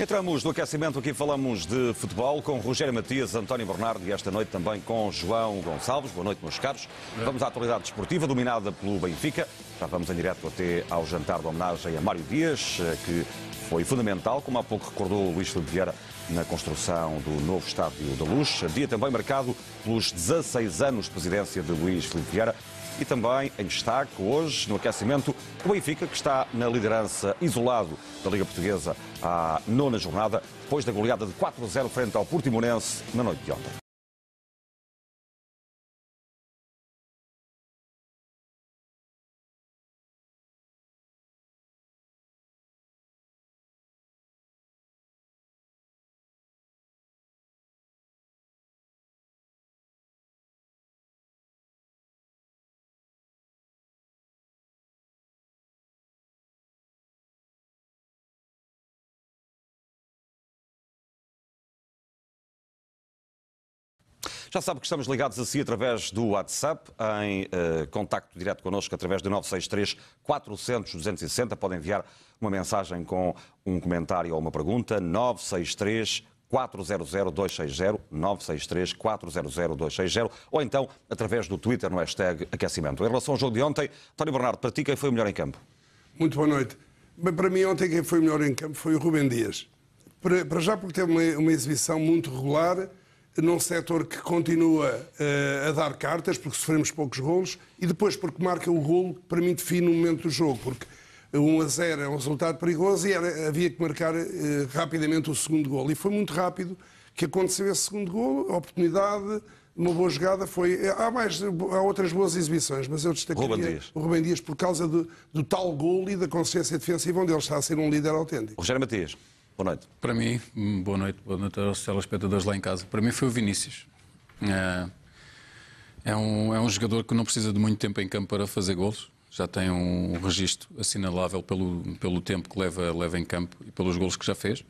Entramos no aquecimento, aqui falamos de futebol com Rogério Matias, António Bernardo e esta noite também com João Gonçalves. Boa noite, meus caros. Vamos à atualidade desportiva, dominada pelo Benfica. Já vamos em direto até ao jantar de homenagem a Mário Dias, que foi fundamental, como há pouco recordou o Luís Filipe Vieira, na construção do novo Estádio da Luz. Dia também marcado pelos 16 anos de presidência de Luís Filipe Vieira. E também em destaque hoje, no aquecimento, o Benfica, que está na liderança isolado da Liga Portuguesa à nona jornada, depois da goleada de 4-0 frente ao Portimonense na noite de ontem. Já sabe que estamos ligados a si através do WhatsApp, em uh, contacto direto connosco através do 963 400 260. Pode enviar uma mensagem com um comentário ou uma pergunta. 963 400-260, 963-400-260, ou então através do Twitter no hashtag aquecimento. Em relação ao jogo de ontem, António Bernardo, para ti quem foi o melhor em campo? Muito boa noite. Bem, para mim, ontem quem foi o melhor em campo foi o Rubem Dias. Para, para já porque teve uma, uma exibição muito regular, num setor que continua uh, a dar cartas, porque sofremos poucos golos, e depois porque marca o golo para mim define o momento do jogo, porque 1 a 0 é um resultado perigoso e era, havia que marcar uh, rapidamente o segundo golo. E foi muito rápido que aconteceu esse segundo golo, a oportunidade, uma boa jogada foi. Há mais, há outras boas exibições, mas eu destacaria Rubem Dias. o Rubem Dias por causa do, do tal golo e da consciência defensiva onde ele está a ser um líder autêntico. Rogério Matias. Boa noite. Para mim, boa noite, boa noite aos telespectadores lá em casa. Para mim foi o Vinícius. É, é, um, é um jogador que não precisa de muito tempo em campo para fazer golos. Já tem um registro assinalável pelo, pelo tempo que leva, leva em campo e pelos golos que já fez.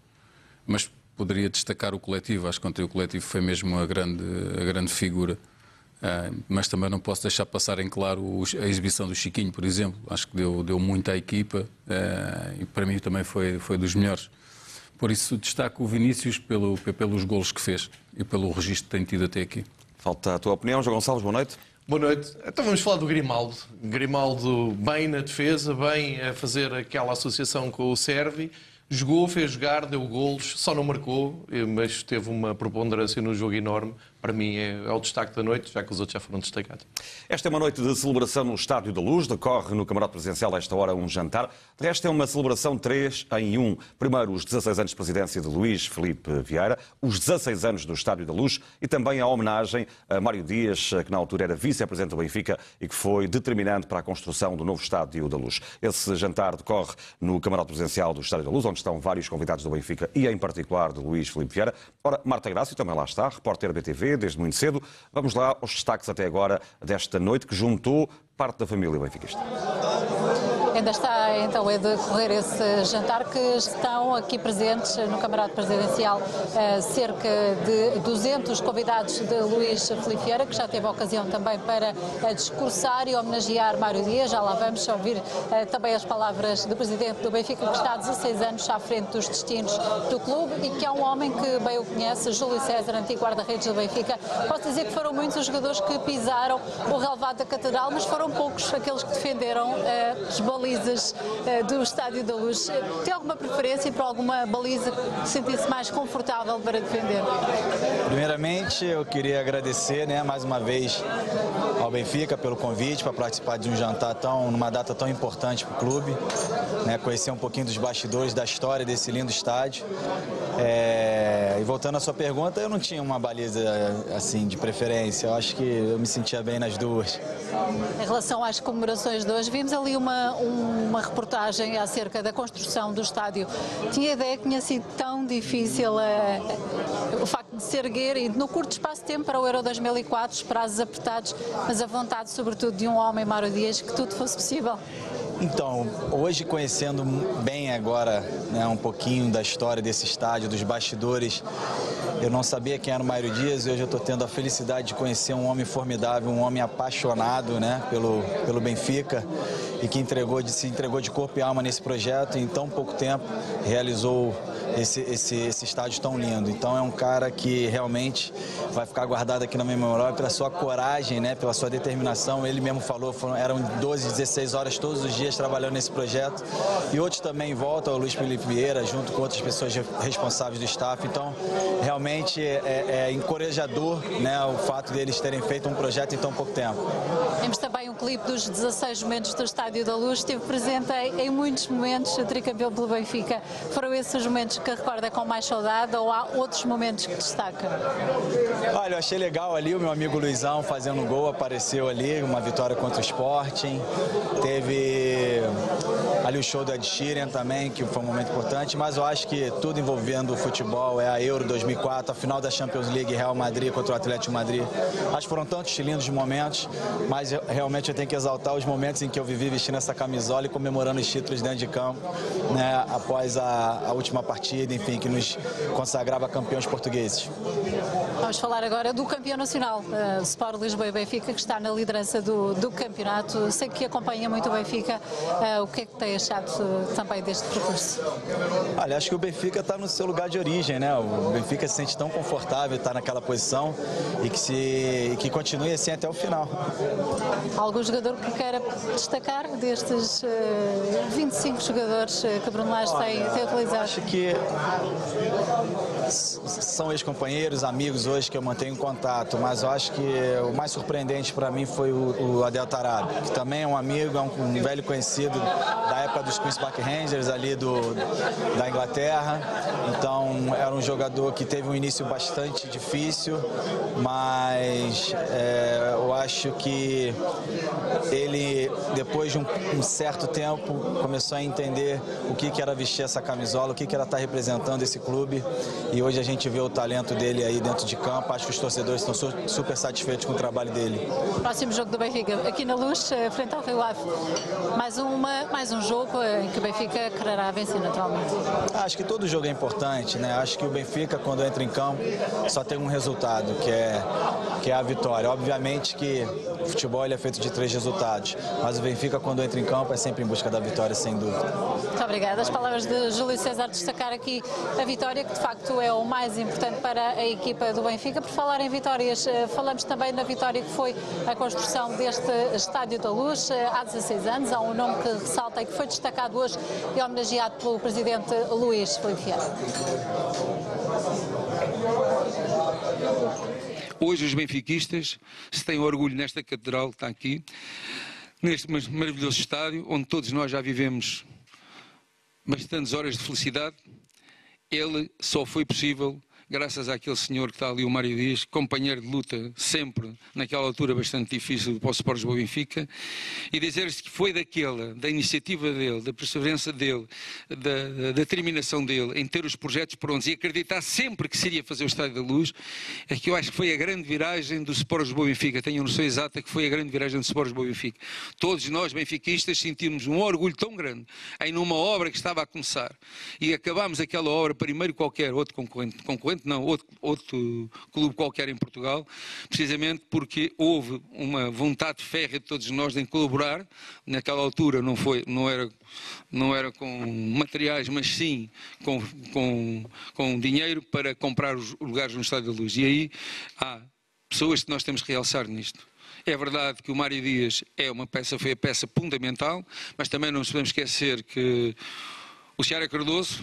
Mas poderia destacar o coletivo. Acho que o coletivo foi mesmo a grande, a grande figura. Uh, mas também não posso deixar passar em claro a exibição do Chiquinho, por exemplo. Acho que deu, deu muito à equipa uh, e para mim também foi, foi dos melhores. Por isso destaco o Vinícius pelo, pelos golos que fez e pelo registro que tem tido até aqui. Falta a tua opinião, João Gonçalves, boa noite. Boa noite. Então vamos falar do Grimaldo. Grimaldo bem na defesa, bem a fazer aquela associação com o Servi. Jogou, fez jogar, deu golos, só não marcou, mas teve uma preponderância no jogo enorme para mim é, é, o destaque da noite, já que os outros já foram destacados. Esta é uma noite de celebração no Estádio da Luz, decorre no camarote presidencial a esta hora um jantar. De resto é uma celebração 3 em 1. Primeiro os 16 anos de presidência de Luís Felipe Vieira, os 16 anos do Estádio da Luz e também a homenagem a Mário Dias, que na altura era vice-presidente do Benfica e que foi determinante para a construção do novo Estádio da Luz. Esse jantar decorre no camarote presidencial do Estádio da Luz, onde estão vários convidados do Benfica e em particular de Luís Felipe Vieira. Ora, Marta Grácio também lá está, repórter BTV, desde muito cedo. Vamos lá aos destaques até agora desta noite que juntou parte da família benfiquista. Ainda está então a decorrer esse jantar que estão aqui presentes no Camarote Presidencial eh, cerca de 200 convidados de Luís Filipe Vieira, que já teve a ocasião também para eh, discursar e homenagear Mário Dias. Já lá vamos ouvir eh, também as palavras do presidente do Benfica, que está há 16 anos à frente dos destinos do clube e que é um homem que bem o conhece, Júlio César, antigo guarda-redes do Benfica. Posso dizer que foram muitos os jogadores que pisaram o relevado da Catedral, mas foram poucos aqueles que defenderam as balizas uh, do Estádio da Luz. Tem alguma preferência para alguma baliza que se sentisse mais confortável para defender? Primeiramente, eu queria agradecer né, mais uma vez ao Benfica pelo convite para participar de um jantar tão, numa data tão importante para o clube, né, conhecer um pouquinho dos bastidores da história desse lindo estádio. É, e voltando à sua pergunta, eu não tinha uma baliza assim de preferência. Eu acho que eu me sentia bem nas duas. Em relação às comemorações de hoje, vimos ali uma, uma reportagem acerca da construção do estádio. Tinha ideia que tinha sido tão difícil uh, o facto de se erguer e no curto espaço de tempo para o Euro 2004, os prazos apertados, mas a vontade, sobretudo, de um homem, Mário Dias, que tudo fosse possível. Então, hoje conhecendo bem agora né, um pouquinho da história desse estádio, dos bastidores, eu não sabia quem era o Mário Dias e hoje eu estou tendo a felicidade de conhecer um homem formidável, um homem apaixonado né, pelo, pelo Benfica e que entregou se entregou de corpo e alma nesse projeto e em tão pouco tempo realizou esse, esse, esse estádio tão lindo. Então é um cara que realmente vai ficar guardado aqui na minha memória pela sua coragem, né, pela sua determinação. Ele mesmo falou, foram, eram 12, 16 horas todos os dias trabalhando nesse projeto. E outros também em volta, o Luiz Felipe Vieira, junto com outras pessoas responsáveis do staff. Então, realmente é, é encorajador né, o fato deles terem feito um projeto em tão pouco tempo. Temos também um clipe dos 16 momentos do Estádio da Luz. Esteve presente em, em muitos momentos, tricampeão pelo Benfica. Foram esses os momentos que recorda com mais saudade ou há outros momentos que destaca? Olha, eu achei legal ali o meu amigo Luizão fazendo gol, apareceu ali, uma vitória contra o Sporting. Teve ali o show do Ed Sheeran também, que foi um momento importante, mas eu acho que tudo envolvendo o futebol é a Euro 2004, a final da Champions League Real Madrid contra o Atlético Madrid. Acho que foram tantos lindos momentos, mas realmente eu tenho que exaltar os momentos em que eu vivi vestindo essa camisola e comemorando os títulos dentro de campo, né, após a, a última partida, enfim, que nos consagrava campeões portugueses. Vamos falar agora do campeão nacional, uh, Sport Lisboa e Benfica, que está na liderança do, do campeonato. Sei que acompanha muito o Benfica. Uh, o que é que tem achado uh, também deste percurso? Olha, acho que o Benfica está no seu lugar de origem, né? O Benfica se sente tão confortável estar naquela posição e que, se, que continue assim até o final. Algum jogador que queira destacar destes 25 jogadores que Bruno Lage tem, tem utilizado? Acho que são ex-companheiros, amigos hoje que eu mantenho contato, mas eu acho que o mais surpreendente para mim foi o, Adel Tarab, que também é um amigo, é um, um, velho conhecido da época dos Queen's Park Rangers ali do, da Inglaterra. Então era um jogador que teve um início bastante difícil, mas é, eu acho que ele, depois de um, um, certo tempo, começou a entender o que, que era vestir essa camisola, o que, que era estar representando esse clube. E hoje a gente vê o talento dele aí dentro de campo. Acho que os torcedores estão super satisfeitos com o trabalho dele. Próximo jogo do Benfica, aqui na Luz, eh, frente ao Rio Ave. Mais, uma, mais um jogo eh, em que o Benfica quererá vencer naturalmente. Acho que todo jogo é importante, né? Acho que o Benfica, quando entra em campo, só tem um resultado, que é, que é a vitória. Obviamente que o futebol é feito de três resultados, mas o Benfica, quando entra em campo, é sempre em busca da vitória, sem dúvida. Muito obrigada. As palavras de Júlio César destacar aqui a vitória, que de facto é o mais importante para a equipa do Benfica. Por falar em vitórias, eh, falamos também da vitória que foi a construção deste Estádio da Luz eh, há 16 anos. Há um nome que ressalta e que foi destacado hoje e homenageado pelo presidente Luís Vieira. Hoje os benfiquistas se têm orgulho nesta catedral que está aqui, neste maravilhoso estádio, onde todos nós já vivemos bastantes horas de felicidade. Ele só foi possível graças àquele senhor que está ali, o Mário Dias, companheiro de luta sempre, naquela altura bastante difícil para o Sport Lisboa Benfica, e dizer-se que foi daquela, da iniciativa dele, da perseverança dele, da, da, determinação dele em ter os projetos prontos e acreditar sempre que seria fazer o Estádio da Luz, é que eu acho que foi a grande viragem do Sport Lisboa Benfica. Tenho noção exata que foi a grande viragem do Sport Lisboa Benfica. Todos nós, benfiquistas, sentimos um orgulho tão grande em numa obra que estava a começar e acabámos aquela obra primeiro qualquer outro concorrente, concorrente não, outro, outro clube qualquer em Portugal, precisamente porque houve uma vontade férrea de todos nós em colaborar. Naquela altura não, foi, não, era, não era com materiais, mas sim com, com, com dinheiro para comprar os lugares no Estádio da Luz. E aí há pessoas que nós temos que realçar nisto. É verdade que o Mário Dias é uma peça, foi a peça fundamental, mas também não nos podemos esquecer que o Ceará Cardoso,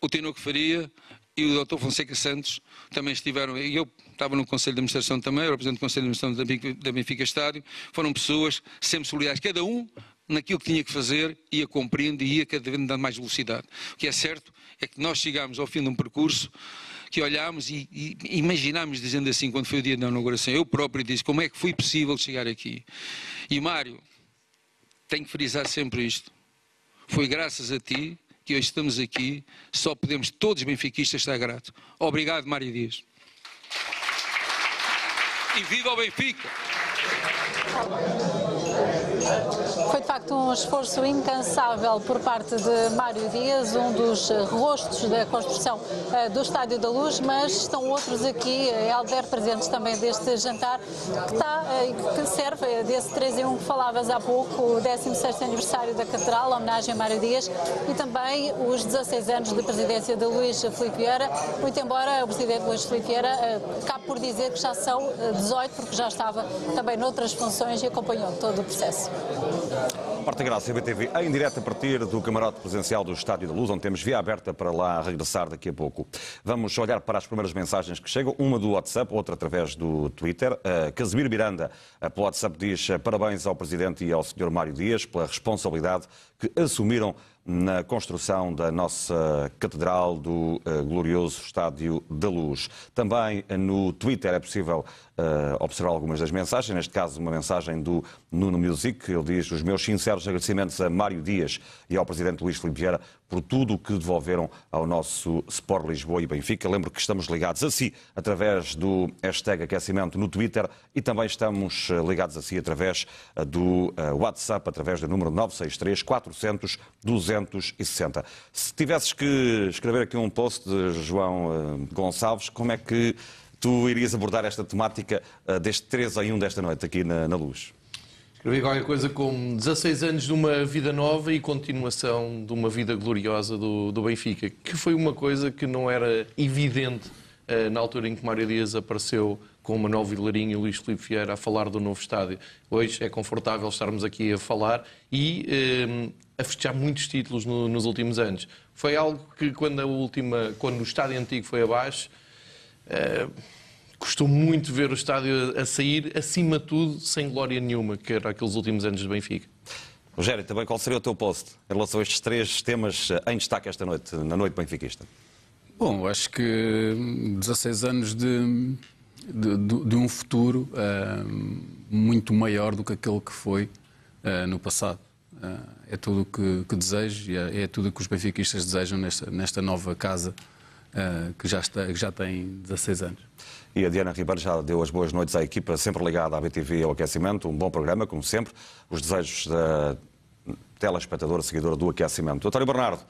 o Tinoco Faria, e o Dr. Fonseca Santos também estiveram, e eu estava no Conselho de Administração também, representante do Conselho de Administração da Benfica Estádio, foram pessoas sempre solidárias, cada um naquilo que tinha que fazer, ia cumprindo e ia cada vez dando mais velocidade. O que é certo é que nós chegámos ao fim de um percurso que olhámos e, e imaginámos, dizendo assim, quando foi o dia da inauguração, eu próprio disse, como é que foi possível chegar aqui? E Mário, tenho que frisar sempre isto, foi graças a ti que hoje estamos aqui, só podemos todos benfiquistas estar gratos. Obrigado, Mário Dias. E viva o Benfica! Foi de facto um esforço incansável por parte de Mário Dias, um dos rostos da construção uh, do Estádio da Luz, mas estão outros aqui, Helder, presentes também deste jantar, que, está, uh, que serve desse 3 em 1 que falavas há pouco, o 16 aniversário da Catedral, a homenagem a Mário Dias, e também os 16 anos de presidência de Luís Filipe Vieira, muito embora o presidente Luís Filipe Vieira cabe por dizer que já são 18, porque já estava também noutras funções e acompanhou todo o processo. Marta Graça, CBTV, em direto a partir do camarote presencial do Estádio da Luz, onde temos via aberta para lá regressar daqui a pouco. Vamos olhar para as primeiras mensagens que chegam, uma do WhatsApp, outra através do Twitter. Uh, Casimiro Miranda, uh, pelo WhatsApp, diz parabéns ao Presidente e ao Sr. Mário Dias pela responsabilidade que assumiram na construção da nossa Catedral do uh, glorioso Estádio da Luz. Também no Twitter é possível uh, observar algumas das mensagens, neste caso uma mensagem do Nuno Music, ele diz os meus sinceros agradecimentos a Mário Dias e ao Presidente Luís Filipe Vieira por tudo o que devolveram ao nosso Sport Lisboa e Benfica. Lembro que estamos ligados a si através do hashtag aquecimento no Twitter e também estamos ligados a si através do WhatsApp, através do número 963 400 260. Se tivesses que escrever aqui um post de João Gonçalves, como é que tu irias abordar esta temática deste 3 em 1 desta noite aqui na, na Luz? Escrevi qualquer coisa como 16 anos de uma vida nova e continuação de uma vida gloriosa do, do Benfica, que foi uma coisa que não era evidente uh, na altura em que Mário Dias apareceu com Manuel Vilarinho e o Luís Filipe Vieira a falar do novo estádio. Hoje é confortável estarmos aqui a falar e uh, a festejar muitos títulos no, nos últimos anos. Foi algo que quando, a última, quando o estádio antigo foi abaixo, uh, custou muito ver o estádio a sair, acima de tudo, sem glória nenhuma, que era aqueles últimos anos de Benfica. Rogério, também qual seria o teu post em relação a estes três temas em destaque esta noite, na noite benfiquista? Bom, acho que 16 anos de, de, de um futuro uh, muito maior do que aquele que foi uh, no passado. Uh, é tudo o que, que, desejo e é, é, tudo o que os benfiquistas desejam nesta, nesta nova casa que, já está, que já tem 16 anos. E a Diana Ribeiro já deu as boas noites à equipa, sempre ligada à BTV e ao aquecimento. Um bom programa, como sempre. Os desejos da telespectadora, seguidora do aquecimento. António Bernardo,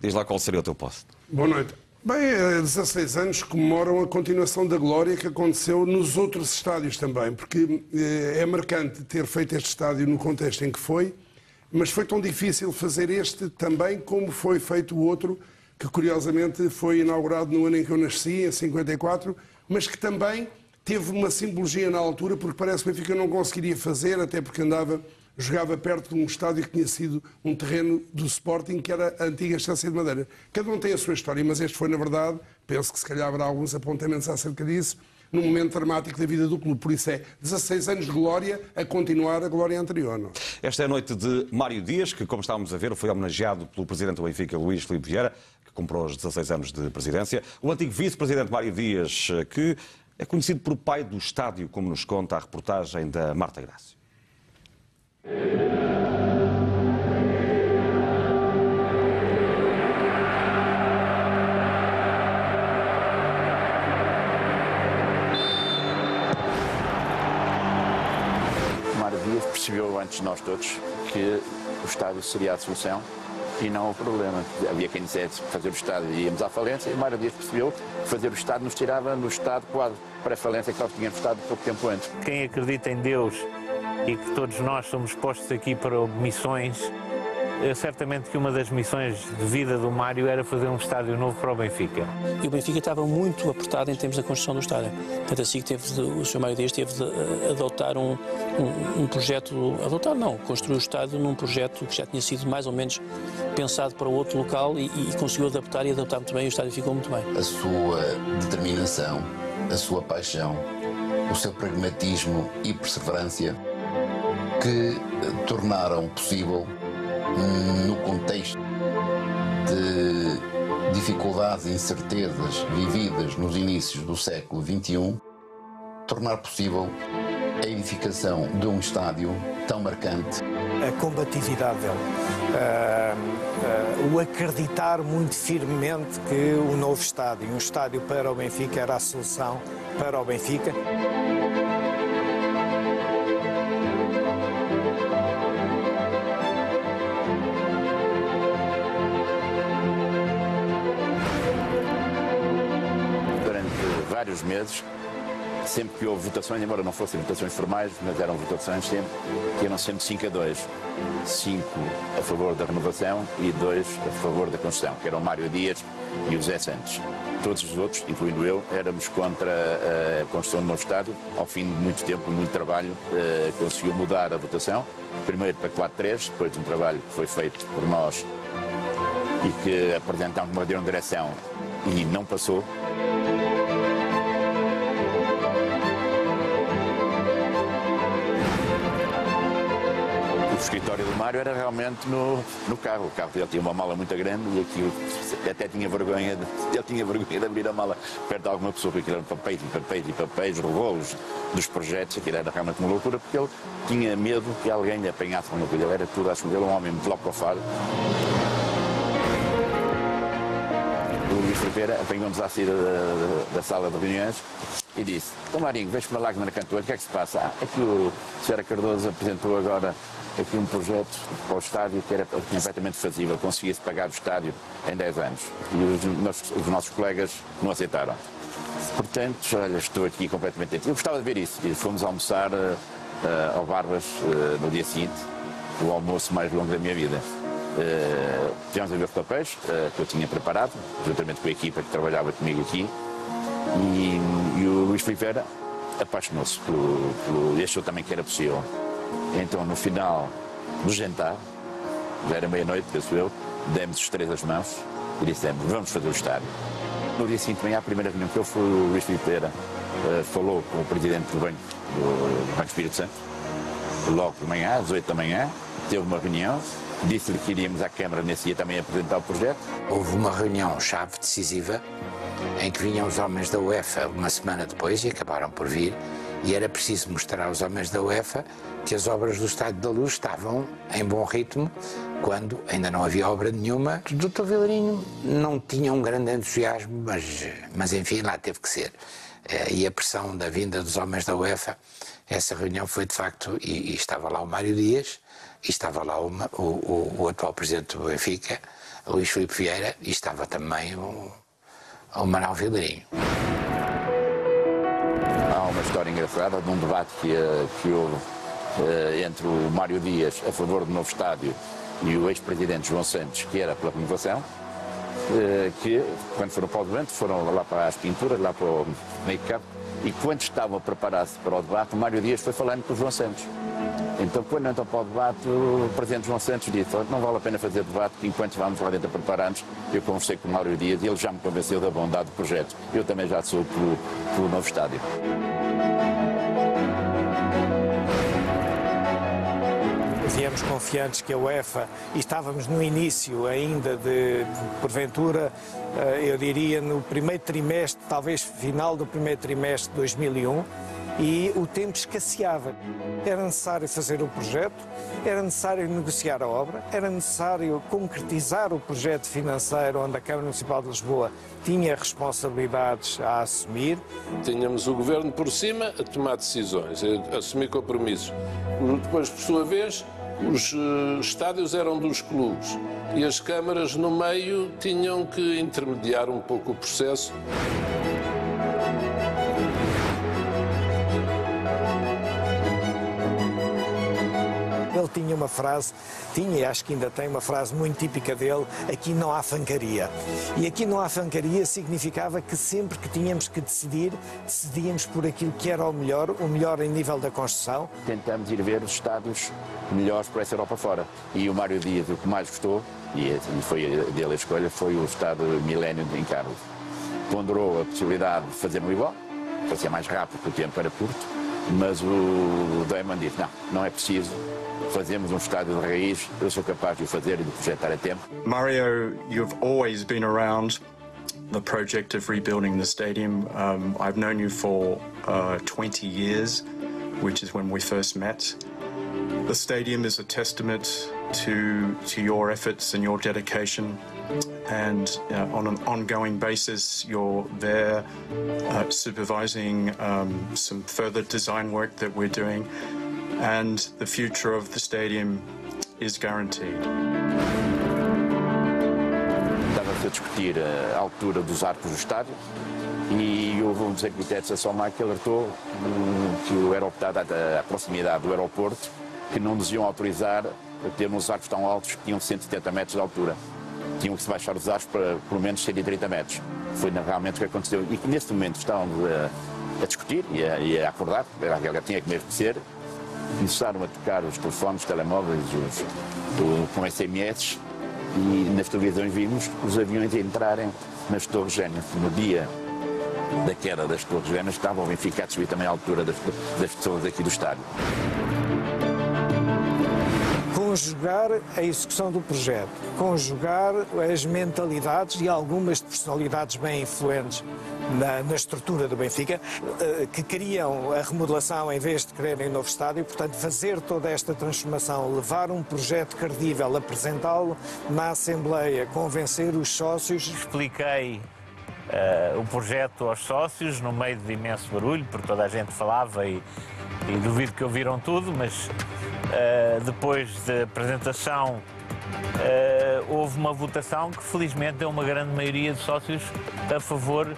diz lá qual seria o teu posto. Boa noite. Bem, 16 anos comemoram a continuação da glória que aconteceu nos outros estádios também, porque é marcante ter feito este estádio no contexto em que foi, mas foi tão difícil fazer este também como foi feito o outro, que curiosamente foi inaugurado no ano em que eu nasci, em 54, mas que também teve uma simbologia na altura, porque parece que o Benfica não conseguiria fazer, até porque andava, jogava perto de um estádio que tinha sido um terreno do Sporting, que era a antiga Estância de Madeira. Cada um tem a sua história, mas este foi, na verdade, penso que se calhar haverá alguns apontamentos acerca disso, num momento dramático da vida do clube. Por isso é 16 anos de glória a continuar a glória anterior. Não? Esta é a noite de Mário Dias, que, como estávamos a ver, foi homenageado pelo presidente do Benfica, Luís Filipe Vieira, comprou os 16 anos de presidência. O antigo vice-presidente Mário Dias, que é conhecido por pai do estádio, como nos conta a reportagem da Marta Grácio. Mário Dias percebeu antes de nós todos que o estádio seria a solução e não o problema. Havia quem dissesse fazer o estádio e íamos à falência, e Mário Dias percebeu que fazer o estádio nos tirava no estado quase para a falência que nós tínhamos estado pouco tempo antes. Quem acredita em Deus e que todos nós somos postos aqui para missões, certamente que uma das missões de vida do Mário era fazer um estádio novo para o Benfica. E o Benfica estava muito apertado em termos da construção do estádio. Tanto assim que teve de, o Sr. Mário Dias teve de uh, adotar um, um, um, projeto, adotar não, construir o estádio num projeto que já tinha sido mais ou menos pensado para outro local e, e conseguiu adaptar e adaptar muito bem e o estádio ficou muito bem. A sua determinação, a sua paixão, o seu pragmatismo e perseverança que tornaram possível no contexto de dificuldades e incertezas vividas nos inícios do século XXI, tornar possível a edificação de um estádio tão marcante. A combatividade dele, uh, uh, o acreditar muito firmemente que o novo estádio, um estádio para o Benfica, era a solução para o Benfica. Vários meses, sempre que houve votações, embora não fossem votações formais, mas eram votações sempre, que eram sempre 5 a 2. 5 a favor da renovação e 2 a favor da construção, que eram Mário Dias e o Zé Santos. Todos os outros, incluindo eu, éramos contra a construção do novo estádio. Ao fim de muito tempo muito trabalho, eh, conseguiu mudar a votação. Primeiro para 4-3, depois de um trabalho que foi feito por nós e que apresentámos uma direção e não passou. O escritório do Mário era realmente no, no carro. O carro dele tinha uma mala muito grande e aquilo até tinha vergonha de, ele tinha vergonha de abrir a mala perto de alguma pessoa, porque aquilo eram papéis e papéis e papéis, rolos dos projetos, aquilo era realmente uma loucura, porque ele tinha medo que alguém lhe apanhasse alguma coisa. Ele era tudo, acho que ele um homem muito logo fora. O Luís Ferreira apanhou-nos à saída da, da, sala de reuniões e disse: Então, Marinho, vejo uma lágrima na cantora, o que é que se passa? Ah, é que o Sr. Cardoso apresentou agora aqui um projeto para o estádio que era completamente fazível, conseguia-se pagar o estádio em 10 anos. E os, nossos, os nossos colegas não aceitaram. Portanto, olha, estou aqui completamente. Eu gostava de ver isso. E fomos almoçar uh, ao Barbas uh, no dia seguinte, o almoço mais longo da minha vida. Uh, tivemos a ver papéis uh, que eu tinha preparado, juntamente com a equipa que trabalhava comigo aqui, e, e o Luís Filipeira apaixonou-se pelo, pelo, achou também que era possível. Então, no final do jantar, já era meia-noite, penso eu, demos os três as mãos e dissemos: vamos fazer o estádio. No dia seguinte, manhã, a primeira reunião que eu fui, o Luís Filipe Pereira uh, falou com o presidente do Banco, do Banco Espírito Santo, logo de manhã, às 8 da manhã, teve uma reunião, disse-lhe que iríamos à Câmara nesse dia também apresentar o projeto. Houve uma reunião-chave decisiva em que vinham os homens da UEFA uma semana depois e acabaram por vir, e era preciso mostrar aos homens da UEFA que as obras do Estádio da Luz estavam em bom ritmo, quando ainda não havia obra nenhuma. O Dr. Vilarinho não tinha um grande entusiasmo, mas, mas enfim, lá teve que ser. E a pressão da vinda dos homens da UEFA, essa reunião foi de facto, e, e estava lá o Mário Dias, e estava lá o, o, o atual presidente do Benfica, Luís Filipe Vieira, e estava também o, o Manuel Vilarinho. Há uma história engraçada de um debate que, que houve uh, entre o Mário Dias a favor do novo estádio e o ex-presidente João Santos, que era pela renovação, uh, que quando foram para o debate foram lá para as pinturas, lá para o make-up, e quando estavam a preparar-se para o debate, o Mário Dias foi falando com o João Santos. Então, quando entrou para o debate, o presidente João Santos disse: não vale a pena fazer debate, enquanto vamos lá dentro a preparar-nos, eu conversei com o Mário Dias e ele já me convenceu da bondade do projeto. Eu também já sou pelo, pelo novo estádio. Viemos confiantes que a UEFA, e estávamos no início ainda de, porventura, eu diria no primeiro trimestre, talvez final do primeiro trimestre de 2001, e o tempo escasseava. Era necessário fazer o projeto, era necessário negociar a obra, era necessário concretizar o projeto financeiro onde a Câmara Municipal de Lisboa tinha responsabilidades a assumir. Tínhamos o governo por cima a tomar decisões, a assumir compromissos. Depois, por sua vez, os estádios eram dos clubes e as câmaras no meio tinham que intermediar um pouco o processo. Ele tinha uma frase, tinha e acho que ainda tem uma frase muito típica dele: aqui não há fancaria. E aqui não há fancaria significava que sempre que tínhamos que decidir, decidíamos por aquilo que era o melhor, o melhor em nível da construção. Tentamos ir ver os estádios melhores para essa Europa fora. E o Mário Dias, o que mais gostou, e foi dele a escolha, foi o estádio Milênio em Carlos. Ponderou a possibilidade de fazer no igual, para ser mais rápido, porque o tempo era curto, mas o Damon disse: não, não é preciso fazemos um estádio de raiz, eu sou capaz de o fazer e de projetar a tempo. Mario, you've always been around the project of rebuilding the stadium. Um, I've known you for uh, 20 years, which is when we first met. The stadium is a testament to, to your efforts and your dedication. And uh, on an ongoing basis, you're there uh, supervising um, some further design work that we're doing and the future of the stadium is guaranteed. Estava a a discutir a altura dos arcos do estádio e houve um dos arquitetos da Somac que alertou que o aeroporto, a proximidade do aeroporto, que não nos iam autorizar a ter uns arcos tão altos que tinham 170 metros de altura. Tinham que se baixar os arcos para pelo menos 130 metros. Foi realmente o que aconteceu. E que neste momento estávamos a, a discutir e a, e a acordar, era aquilo que tinha que mesmo ser, começaram a tocar os telefones, os telemóveis, os, com SMS e nas televisões vimos os aviões entrarem nas Torres Gêmeas. No dia da queda das Torres Gêmeas estavam o Benfica a subir também à altura das, das pessoas aqui do estádio conjugar a execução do projeto, conjugar as mentalidades e algumas personalidades bem influentes na, na, estrutura do Benfica, eh, que queriam a remodelação em vez de quererem um novo estádio, portanto, fazer toda esta transformação, levar um projeto credível, apresentá-lo na Assembleia, convencer os sócios. Expliquei uh, o projeto aos sócios no meio de imenso barulho, porque toda a gente falava e, e duvido que ouviram tudo, mas Uh, depois da apresentação, uh, houve uma votação que felizmente deu uma grande maioria de sócios a favor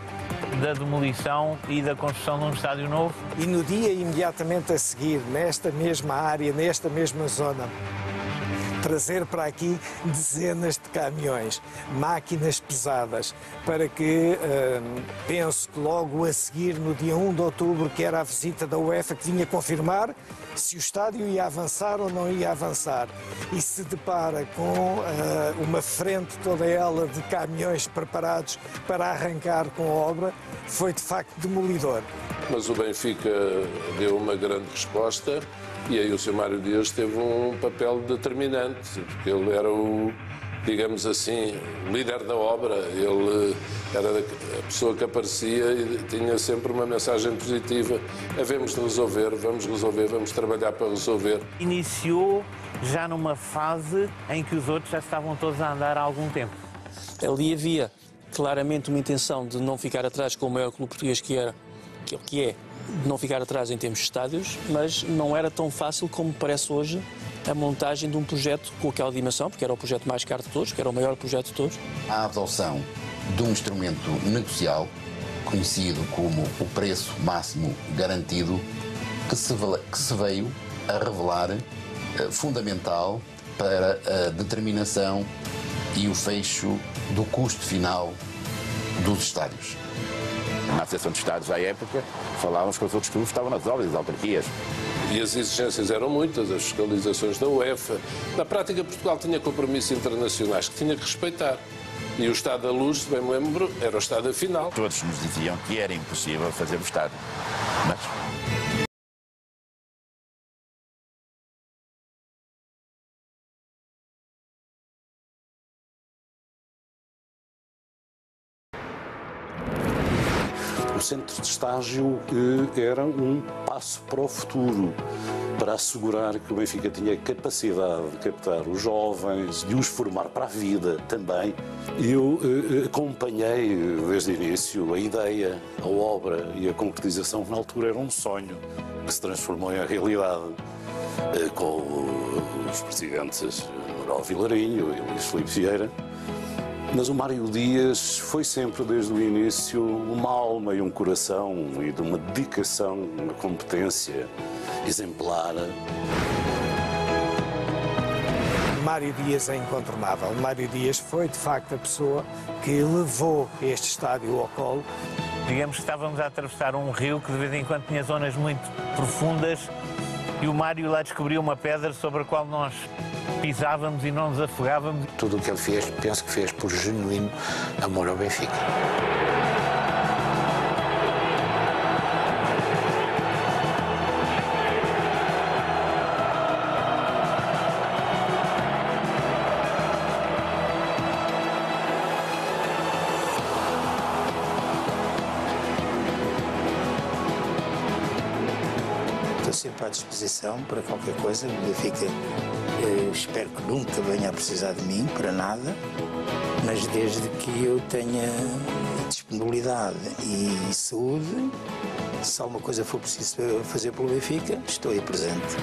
da demolição e da construção de um estádio novo. E no dia imediatamente a seguir, nesta mesma área, nesta mesma zona, trazer para aqui dezenas de caminhões, máquinas pesadas, para que, uh, penso que logo a seguir, no dia 1 de outubro, que era a visita da UEFA, que vinha confirmar se o estádio ia avançar ou não ia avançar e se depara com uh, uma frente toda ela de caminhões preparados para arrancar com a obra, foi de facto demolidor. Mas o Benfica deu uma grande resposta e aí o Sr. Mário Dias teve um papel determinante, porque ele era o digamos assim, líder da obra. Ele era a pessoa que aparecia e tinha sempre uma mensagem positiva. Havemos de resolver, vamos resolver, vamos trabalhar para resolver. Iniciou já numa fase em que os outros já estavam todos a andar há algum tempo. Ali havia claramente uma intenção de não ficar atrás com o maior clube português que era, que é, não ficar atrás em termos de estádios, mas não era tão fácil como parece hoje a montagem de um projeto com aquela dimensão, porque era o projeto mais caro de todos, que era o maior projeto de todos. A adoção de um instrumento negocial, conhecido como o preço máximo garantido, que se, que se veio a revelar uh, fundamental para a determinação e o fecho do custo final dos estádios. Na Associação de Estados, à época, falávamos com os outros clubes que estavam nas obras, das autarquias. E as exigências eram muitas, as fiscalizações da UEFA. Na prática, Portugal tinha compromissos internacionais que tinha que respeitar. E o Estado da Luz, se bem me lembro, era o Estado final. Todos nos diziam que era impossível fazer o Estado. Mas Centro de estágio eh, era um passo para o futuro, para assegurar que o Benfica tinha capacidade de captar os jovens, de os formar para a vida também. Eu eh, acompanhei desde o início a ideia, a obra e a concretização, que na altura era um sonho que se transformou em realidade eh, com os presidentes Manuel Vilarinho e Luís Filipe Vieira. Mas o Mário Dias foi sempre, desde o início, uma alma e um coração e de uma dedicação, uma competência exemplar. Mário Dias é incontornável. Mário Dias foi, de facto, a pessoa que levou este estádio ao colo. Digamos que estávamos a atravessar um rio que de vez em quando tinha zonas muito profundas e o Mário lá descobriu uma pedra sobre a qual nós pisávamos e não nos afogávamos. Tudo o que ele fez, penso que fez por genuíno amor ao Benfica. Disposição para qualquer coisa. O Benfica eh, espero que nunca venha a precisar de mim para nada, mas desde que eu tenha disponibilidade e saúde, se alguma coisa for preciso fazer pelo Benfica, estou aí presente.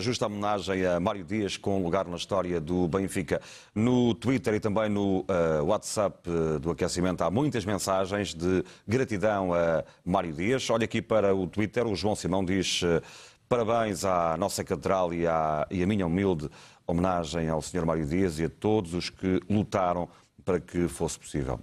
Justa homenagem a Mário Dias, com lugar na história do Benfica. No Twitter e também no uh, WhatsApp uh, do aquecimento há muitas mensagens de gratidão a Mário Dias. Olha aqui para o Twitter, o João Simão diz uh, parabéns à nossa catedral e à, e à minha humilde homenagem ao Sr. Mário Dias e a todos os que lutaram para que fosse possível.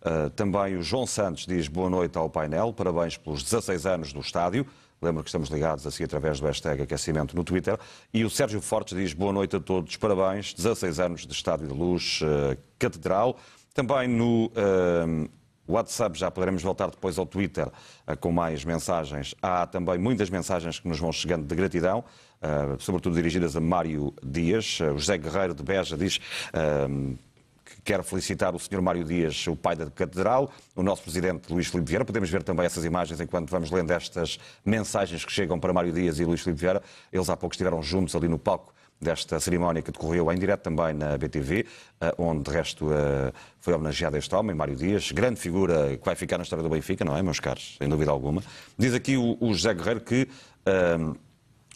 Uh, também o João Santos diz boa noite ao painel, parabéns pelos 16 anos do estádio. Lembro que estamos ligados assim através do hashtag aquecimento no Twitter. E o Sérgio Fortes diz boa noite a todos, parabéns, 16 anos de Estádio de Luz, uh, Catedral. Também no uh, WhatsApp, já poderemos voltar depois ao Twitter com mais mensagens. Há também muitas mensagens que nos vão chegando de gratidão. Uh, sobretudo dirigidas a Mário Dias. Uh, o José Guerreiro de Beja diz uh, que quer felicitar o Sr. Mário Dias, o pai da Catedral, o nosso Presidente Luís Filipe Vieira. Podemos ver também essas imagens enquanto vamos lendo estas mensagens que chegam para Mário Dias e Luís Filipe Vieira. Eles há pouco estiveram juntos ali no palco desta cerimónia que decorreu em direto também na BTV, onde de resto foi homenageado este homem, Mário Dias, grande figura que vai ficar na história do Benfica, não é, meus caros? Sem dúvida alguma. Diz aqui o, José Guerreiro que.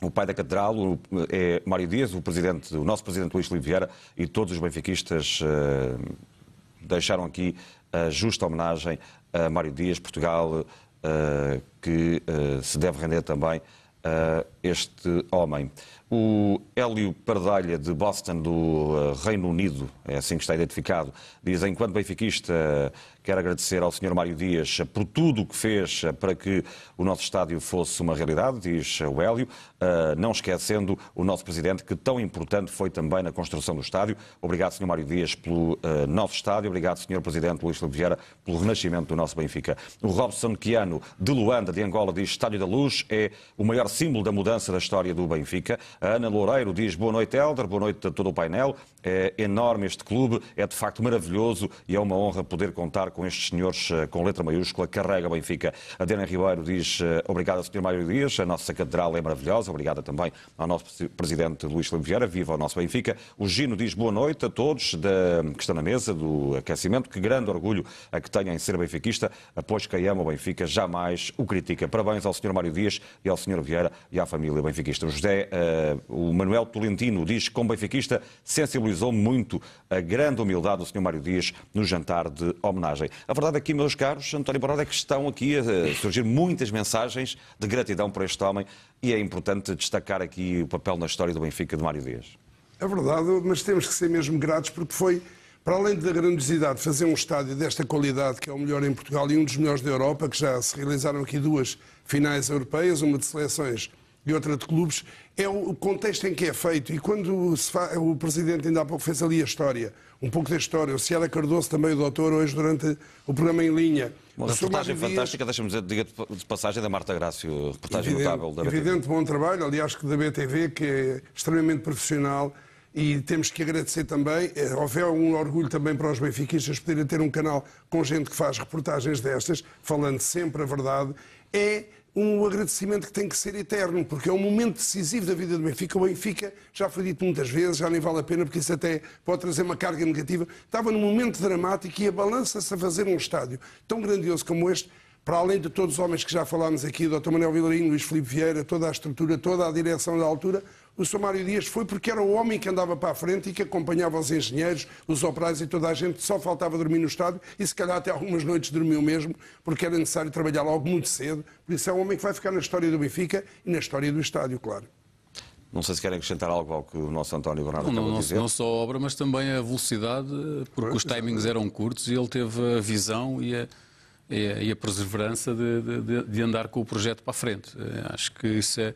O pai da Catedral é Mário Dias, o, presidente, o nosso presidente Luís Filipe Vieira e todos os benfiquistas uh, deixaram aqui a justa homenagem a Mário Dias, Portugal, uh, que uh, se deve render também a este homem. O Hélio Pardalha, de Boston, do Reino Unido, é assim que está identificado, diz: enquanto benfiquista, Quero agradecer ao Sr. Mário Dias por tudo o que fez para que o nosso estádio fosse uma realidade, diz o Hélio, ah, não esquecendo o nosso Presidente, que tão importante foi também na construção do estádio. Obrigado, Sr. Mário Dias, pelo ah, novo estádio. Obrigado, Sr. Presidente Luís Vieira, pelo renascimento do nosso Benfica. O Robson Quiano, de Luanda, de Angola, diz Estádio da Luz é o maior símbolo da mudança da história do Benfica. A Ana Loureiro diz boa noite, Helder, boa noite a todo o painel. É enorme este clube, é de facto maravilhoso e é uma honra poder contar com estes senhores eh, com letra maiúscula, carrega Benfica. A Dena Ribeiro diz eh, obrigado ao Sr. Mário Dias, a nossa catedral é maravilhosa, obrigada também ao nosso Presidente Luís Filipe Vieira, viva o nosso Benfica. O Gino diz boa noite a todos da, que estão na mesa do aquecimento, que grande orgulho a que tenha em ser benfiquista, pois quem ama o Benfica jamais o critica. Parabéns ao Sr. Mário Dias e ao Sr. Vieira e à família benfiquista. O José, uh, o Manuel Tolentino diz que como benfiquista sensibilizou muito a grande humildade do Sr. Mário Dias no jantar de homenagem. A verdade aqui, meus caros, António Borrada, é que estão aqui a surgir muitas mensagens de gratidão por este homem e é importante destacar aqui o papel na história do Benfica de Mário Dias. É verdade, mas temos que ser mesmo gratos porque foi, para além da grandiosidade, fazer um estádio desta qualidade, que é o melhor em Portugal e um dos melhores da Europa, que já se realizaram aqui duas finais europeias, uma de seleções e outra de clubes, é o contexto em que é feito. E quando faz, o Presidente ainda há pouco fez ali a história, um pouco da história, o Ciara Cardoso também, o doutor, hoje durante o programa em linha. Uma reportagem fantástica, deixa-me dizer, de passagem da Marta Grácio, reportagem evidente, notável da BTV. Evidente, bom trabalho, aliás, que da BTV, que é extremamente profissional e temos que agradecer também, eh, houve um orgulho também para os benfiquistas poderem ter um canal com gente que faz reportagens destas, falando sempre a verdade, é um agradecimento que tem que ser eterno, porque é um momento decisivo da vida do Benfica. O Benfica, já foi dito muitas vezes, já nem vale a pena, porque isso até pode trazer uma carga negativa. Estava num momento dramático e abalança-se a fazer um estádio tão grandioso como este, para além de todos os homens que já falámos aqui, Dr. Manuel Vilarinho, Luís Filipe Vieira, toda a estrutura, toda a direção da altura, o Sr. Mário Dias foi porque era o homem que andava para a frente e que acompanhava os engenheiros, os operários e toda a gente. Só faltava dormir no estádio e se calhar até algumas noites dormiu mesmo, porque era necessário trabalhar logo muito cedo. Por isso é um homem que vai ficar na história do Benfica e na história do estádio, claro. Não sei se querem acrescentar algo ao que o nosso António Bernardo não, não, dizer. Não só a obra, mas também a velocidade, porque pois, os timings eram curtos e ele teve a visão e a, e a, e a perseverança de, de, de, andar com o projeto para a frente. Eh, acho que isso é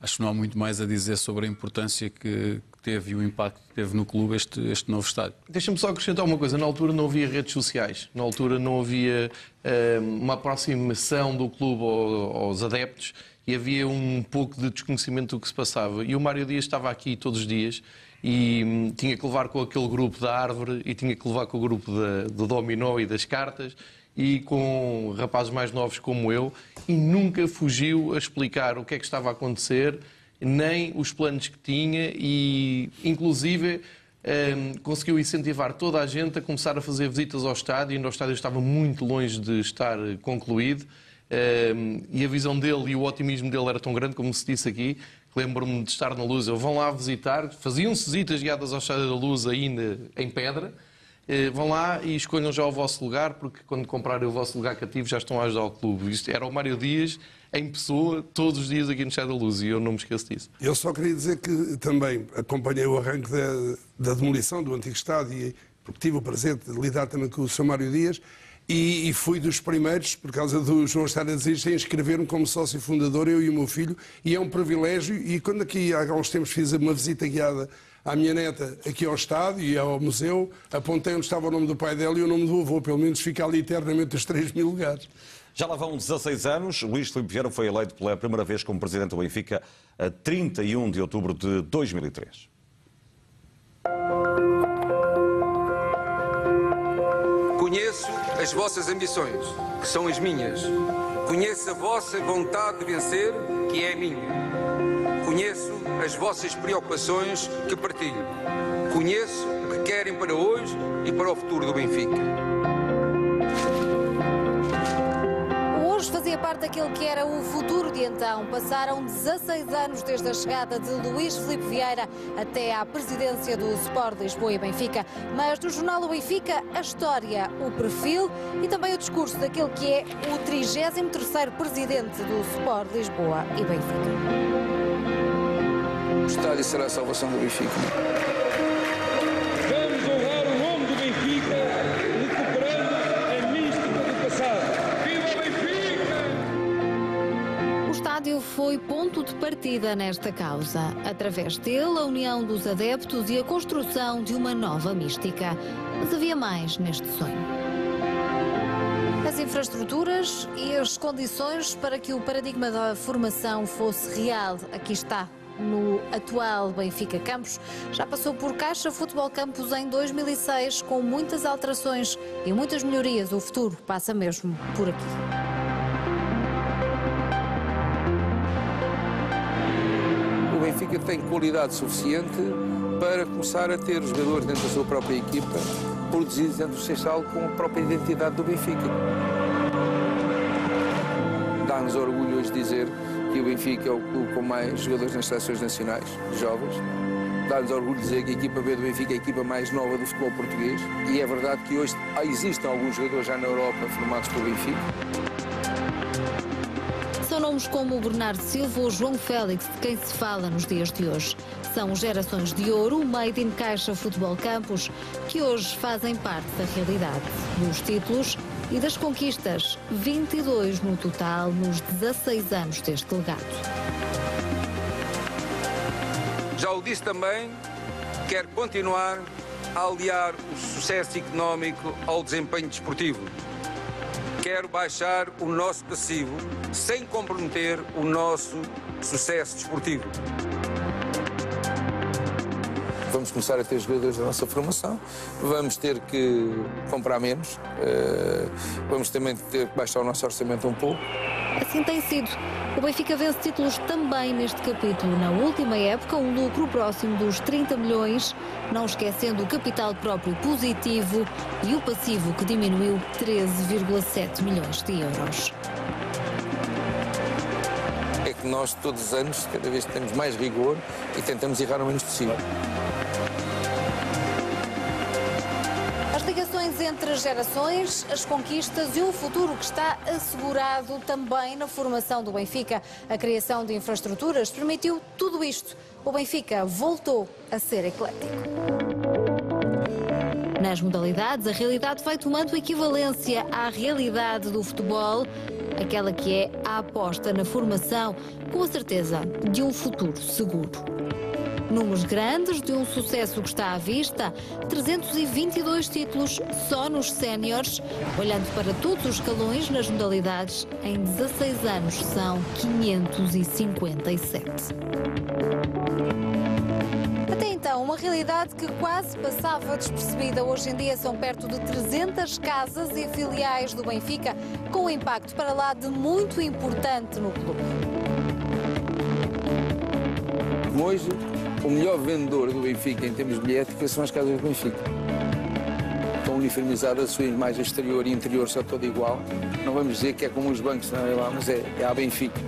acho que não há muito mais a dizer sobre a importância que teve e o impacto que teve no clube este, este novo estádio. Deixa-me só acrescentar uma coisa. Na altura não havia redes sociais, na altura não havia uh, uma aproximação do clube aos adeptos e havia um pouco de desconhecimento do que se passava. E o Mário Dias estava aqui todos os dias e hum, tinha que levar com aquele grupo da árvore e tinha que levar com o grupo da, do dominó e das cartas e com rapazes mais novos como eu e nunca fugiu a explicar o que é que estava a acontecer, nem os planos que tinha e, inclusive, um, conseguiu incentivar toda a gente a começar a fazer visitas ao estádio, ainda o estádio estava muito longe de estar concluído. Um, e a visão dele e o otimismo dele era tão grande, como se disse aqui, lembro-me de estar na Luz, eu vão lá visitar, faziam-se visitas guiadas ao Estádio da Luz ainda em pedra, vão lá e escolham já o vosso lugar, porque quando comprarem o vosso lugar cativo já estão a ajudar o clube. Isto era o Mário Dias em pessoa, todos os dias aqui no Estádio da Luz, e eu não me esqueço disso. Eu só queria dizer que também acompanhei o arranque da, da demolição do antigo estádio, porque tive o prazer de lidar também com o Sr. Mário Dias, e, e, fui dos primeiros, por causa do João estar a dizer, a inscrever-me como sócio fundador, eu e o meu filho, e é um privilégio. E quando aqui há uns tempos fiz uma visita guiada à minha neta aqui ao estádio e ao museu, apontei onde estava o nome do pai dela e o nome do avô, pelo menos fica ali eternamente os 3 mil lugares. Já lá vão 16 anos, Luís Filipe Vieira foi eleito pela primeira vez como presidente do Benfica a 31 de outubro de 2003. Conheço as vossas ambições, que são as minhas. Conheço a vossa vontade de vencer, que é a minha. Conheço as vossas preocupações, que partilho. Conheço o que querem para hoje e para o futuro do Benfica. Hoje fazia parte daquele que era o futuro de então. Passaram 16 anos desde a chegada de Luís Filipe Vieira até à presidência do Sport Lisboa e Benfica. Mas no jornal O Benfica, a história, o perfil e também o discurso daquele que é o 33º presidente do Sport Lisboa e Benfica. O estádio será a salvação do Benfica. Vamos honrar o nome do Benfica, recuperando a mística do passado. Viva o Benfica! O estádio foi ponto de partida nesta causa. Através dele, a união dos adeptos e a construção de uma nova mística. Mas havia mais neste sonho. As infraestruturas e as condições para que o paradigma da formação fosse real. Aqui está no atual Benfica Campos. Já passou por Caixa Futebol Campos em 2006, com muitas alterações e muitas melhorias. O futuro passa mesmo por aqui. O Benfica tem qualidade suficiente para começar a ter jogadores dentro da sua própria equipa, produzidos dentro do Seixal com a própria identidade do Benfica. Dá-nos orgulho hoje dizer que o Benfica é o clube com mais jogadores nas seleções nacionais, jovens. Dá-nos orgulho dizer que a equipa B do Benfica é a equipa mais nova do futebol português. E é verdade que hoje existem alguns jogadores já na Europa formados pelo Benfica. São nomes como o Bernardo Silva ou João Félix de quem se fala nos dias de hoje. São gerações de ouro, made in Caixa Futebol Campos, que hoje fazem parte da realidade. Dos títulos e das conquistas, 22 no total nos 16 anos deste legado. Já o disse também, quer continuar a aliar o sucesso económico ao desempenho desportivo. Quero baixar o nosso passivo sem comprometer o nosso sucesso desportivo. Vamos começar a ter jogadores da nossa formação, vamos ter que comprar menos, eh, vamos também ter que baixar o nosso orçamento um pouco. Assim tem sido. O Benfica vence títulos também neste capítulo. Na última época, um lucro próximo dos 30 milhões, não esquecendo o capital próprio positivo e o passivo que diminuiu 13,7 milhões de euros. É que nós, todos os anos, cada vez temos mais rigor e tentamos errar o menos possível. As ligações entre as gerações, as conquistas e o futuro que está assegurado também na formação do Benfica. A criação de infraestruturas permitiu tudo isto. O Benfica voltou a ser eclético. Nas modalidades, a realidade vai tomando equivalência à realidade do futebol, aquela que é a aposta na formação, com a certeza de um futuro seguro. Números grandes de um sucesso que está à vista, 322 títulos só nos séniores. Olhando para todos os escalões nas modalidades, em 16 anos são 557. Até então, uma realidade que quase passava despercebida. Hoje em dia são perto de 300 casas e filiais do Benfica, com um impacto para lá de muito importante no clube. Hoje, o melhor vendedor do Benfica em termos de bilhética são as casas do Benfica. Estão uniformizadas, a sua imagem exterior e interior está toda igual. Não vamos dizer que é como os bancos, não é lá, mas é, é a Benfica.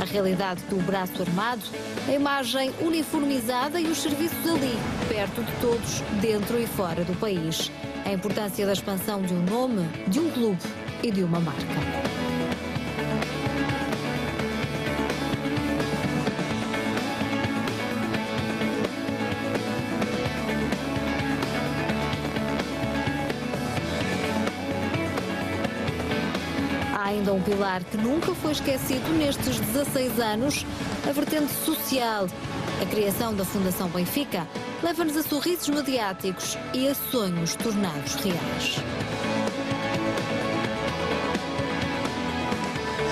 A realidade do braço armado, a imagem uniformizada e os serviços ali, perto de todos, dentro e fora do país. A importância da expansão de um nome, de um clube e de uma marca. Ainda um pilar que nunca foi esquecido nestes 16 anos, a vertente social. A criação da Fundação Benfica leva-nos a sorrisos mediáticos e a sonhos tornados reais.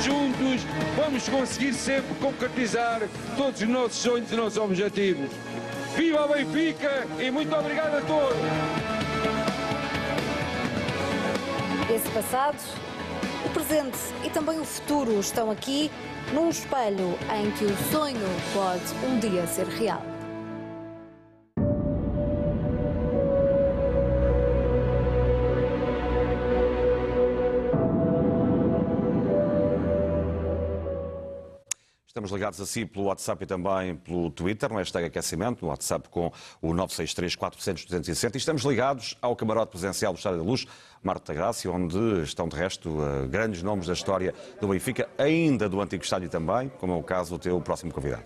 Juntos vamos conseguir sempre concretizar todos os nossos sonhos e nossos objetivos. Viva a Benfica e muito obrigado a todos! Esse passado, o presente e também o futuro estão aqui num espelho em que o sonho pode um dia ser real. Estamos ligados assim pelo WhatsApp e também pelo Twitter, no hashtag aquecimento, no WhatsApp com o 963 400 260 e estamos ligados ao camarote presencial do Estádio da Luz, Marta Graça, onde estão de resto eh, grandes nomes da história do Benfica, ainda do antigo estádio também, como é o caso do teu próximo convidado.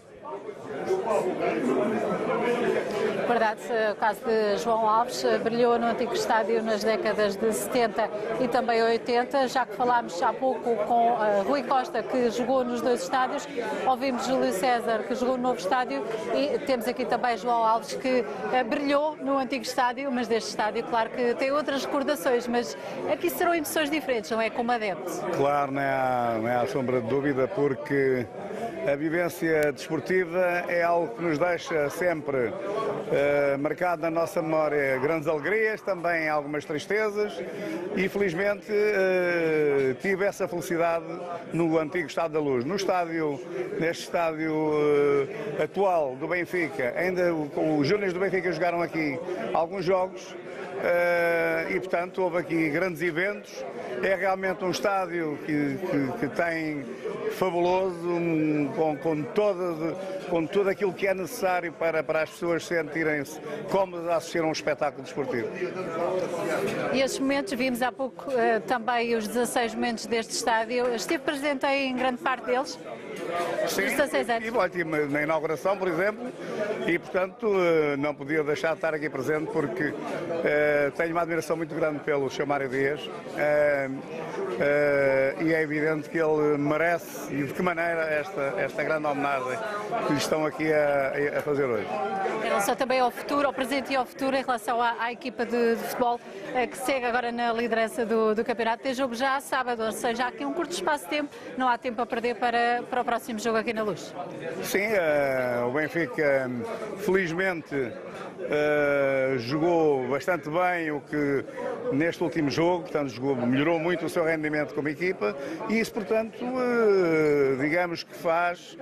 Verdade, o caso de João Alves eh, brilhou no antigo estádio nas décadas de 70 e também 80, já que falámos há pouco com uh, Rui Costa, que jogou nos dois estádios, ouvimos Júlio César, que jogou no novo estádio, e temos aqui também João Alves, que uh, brilhou no antigo estádio, mas deste estádio, claro que tem outras recordações, mas aqui serão emoções diferentes, não é? Como adepto. Claro, não há, não há sombra de dúvida, porque a vivência desportiva é algo que nos deixa sempre uh, marcado na nossa memória grandes alegrias, também algumas tristezas e felizmente uh, tive essa felicidade no antigo Estádio da Luz. No estádio, neste estádio uh, atual do Benfica, ainda os júniores do Benfica jogaram aqui alguns jogos Uh, e, portanto, houve aqui grandes eventos. É realmente um estádio que, que, que tem fabuloso, um, com, com, todo, com tudo aquilo que é necessário para, para as pessoas sentirem-se cómodas a assistir a um espetáculo desportivo. E estes momentos, vimos há pouco uh, também os 16 momentos deste estádio. Esteve presente em grande parte deles? Sim, estive, estive na inauguração, por exemplo, e portanto uh, não podia deixar de estar aqui presente porque uh, tenho uma admiração muito grande pelo Chamário Dias e é evidente que ele merece e de que maneira esta, esta grande homenagem que lhe estão aqui a, a fazer hoje. Em relação também ao futuro, ao presente e ao futuro, em relação à, à equipa de, de futebol eh, que segue agora na liderança do, do, campeonato, tem jogo já sábado, ou seja, há aqui um curto espaço de tempo, não há tempo a perder para, para o próximo jogo aqui na Luz. Sim, uh, o Benfica, felizmente, uh, jogou bastante bem o que neste último jogo, portanto, jogou, melhorou muito o seu rendimento como equipa e isso, portanto, uh, digamos que faz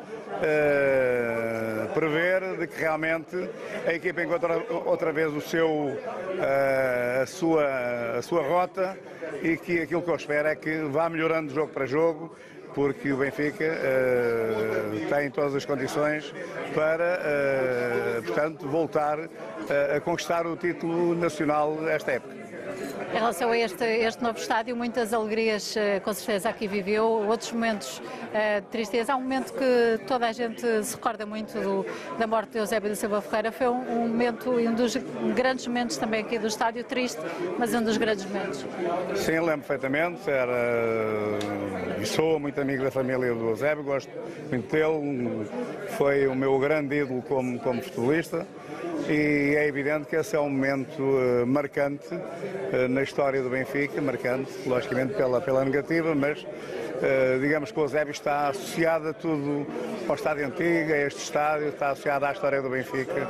prever de que realmente a equipa encontra outra vez o seu, a, sua, a sua rota e que aquilo que eu espero é que vá melhorando jogo para jogo porque o Benfica uh, tem todas as condições para, uh, portanto, voltar uh, a conquistar o título nacional esta época. Em relação a este, este novo estádio, muitas alegrias com certeza aqui viveu, outros momentos de tristeza. Há um momento que toda a gente se recorda muito do, da morte de Eusébio da Silva Ferreira. Foi um, um momento um dos grandes momentos também aqui do estádio, triste, mas um dos grandes momentos. Sim, lembro perfeitamente. Era, e sou muito amigo da família do Eusébio, gosto muito dele. Foi o meu grande ídolo como, como futebolista e é evidente que esse é um momento uh, marcante uh, na história do Benfica, marcante, logicamente, pela, pela negativa, mas uh, digamos que o Eusébio está associado a tudo, ao estádio antigo, a este estádio, está associado à história do Benfica,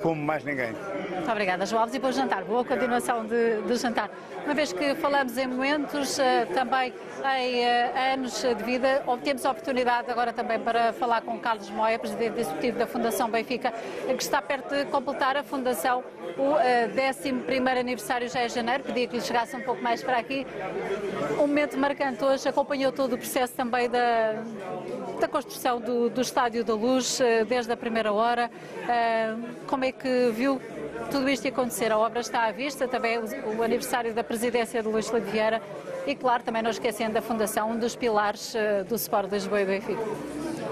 como mais ninguém. Muito obrigada, João Alves, e bom jantar. Boa continuação de, de jantar. Uma vez que falamos em momentos, também em anos de vida, temos a oportunidade agora também para falar com Carlos Moia, Presidente Executivo da Fundação Benfica, que está perto de completar a fundação O uh, 11 aniversário já é janeiro, pedia que lhe chegasse um pouco mais para aqui. Um momento marcante hoje, acompanhou todo o processo também da, da construção do, do Estádio da Luz, desde a primeira hora. Como é que viu tudo isto acontecer? A obra está à vista, também o, o aniversário da presidência de Luís Filipe Vieira e, claro, também não esquecendo da fundação, um dos pilares uh, do Sport Lisboa e Benfica.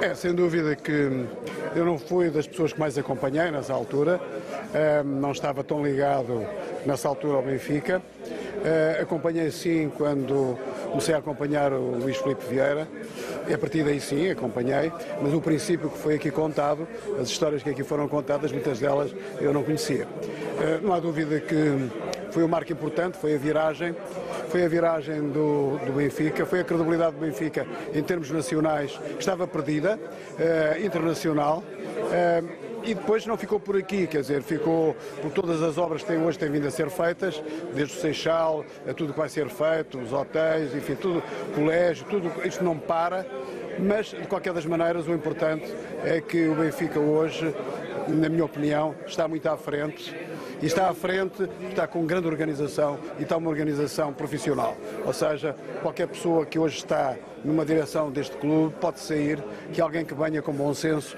É, sem dúvida que eu não fui das pessoas que mais acompanhei nessa altura, não estava tão ligado nessa altura ao Benfica. Uh, acompanhei sim quando comecei a acompanhar o Luís Filipe Vieira e a partir daí sim acompanhei, mas o princípio que foi aqui contado, as histórias que aqui foram contadas, muitas delas eu não conhecia. Não há dúvida que foi um marco importante, foi a viragem, foi a viragem do, do Benfica, foi a credibilidade do Benfica em termos nacionais estava perdida, uh, internacional. Uh, e depois não ficou por aqui, quer dizer, ficou por todas as obras que têm hoje têm vindo a ser feitas, desde o Seixal, a tudo que vai ser feito, os hotéis, enfim, tudo, colégio, tudo, isto não para, mas de qualquer das maneiras o importante é que o Benfica hoje, na minha opinião, está muito à frente e está à frente, está com grande organização e está uma organização profissional. Ou seja, qualquer pessoa que hoje está numa direção deste clube pode sair, que alguém que venha com bom senso,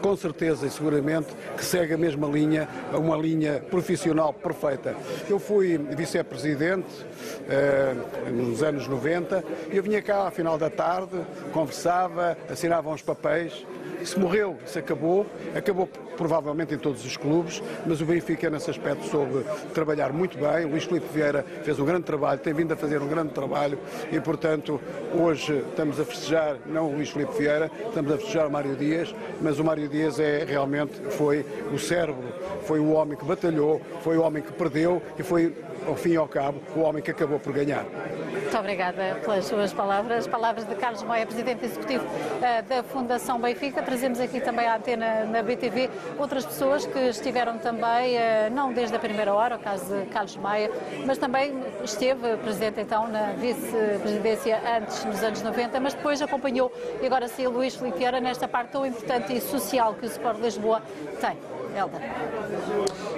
com certeza e seguramente que segue a mesma linha, uma linha profissional perfeita. Eu fui vice-presidente eh, nos anos 90 e eu vinha cá ao final da tarde, conversava, assinava uns papéis isso morreu, isso acabou, acabou provavelmente em todos os clubes, mas o Benfica nesse aspecto soube trabalhar muito bem. O Luís Filipe Vieira fez um grande trabalho, tem vindo a fazer um grande trabalho e, portanto, hoje estamos a festejar, não o Luís Filipe Vieira, estamos a festejar o Mário Dias, mas o Mário Dias é realmente foi o cérebro, foi o homem que batalhou, foi o homem que perdeu e foi, ao fim e ao cabo, o homem que acabou por ganhar. Muito obrigada pelas suas palavras. Palavras de Carlos Moia, Presidente Executivo uh, da Fundação Benfica. Trazemos aqui também à antena na BTV outras pessoas que estiveram também, uh, não desde a primeira hora, o caso de Carlos Maia, mas também esteve presente então na vice-presidência antes, nos anos 90, mas depois acompanhou e agora sim Luís Filipe nesta parte tão importante e social que o Sport Lisboa tem. Helder.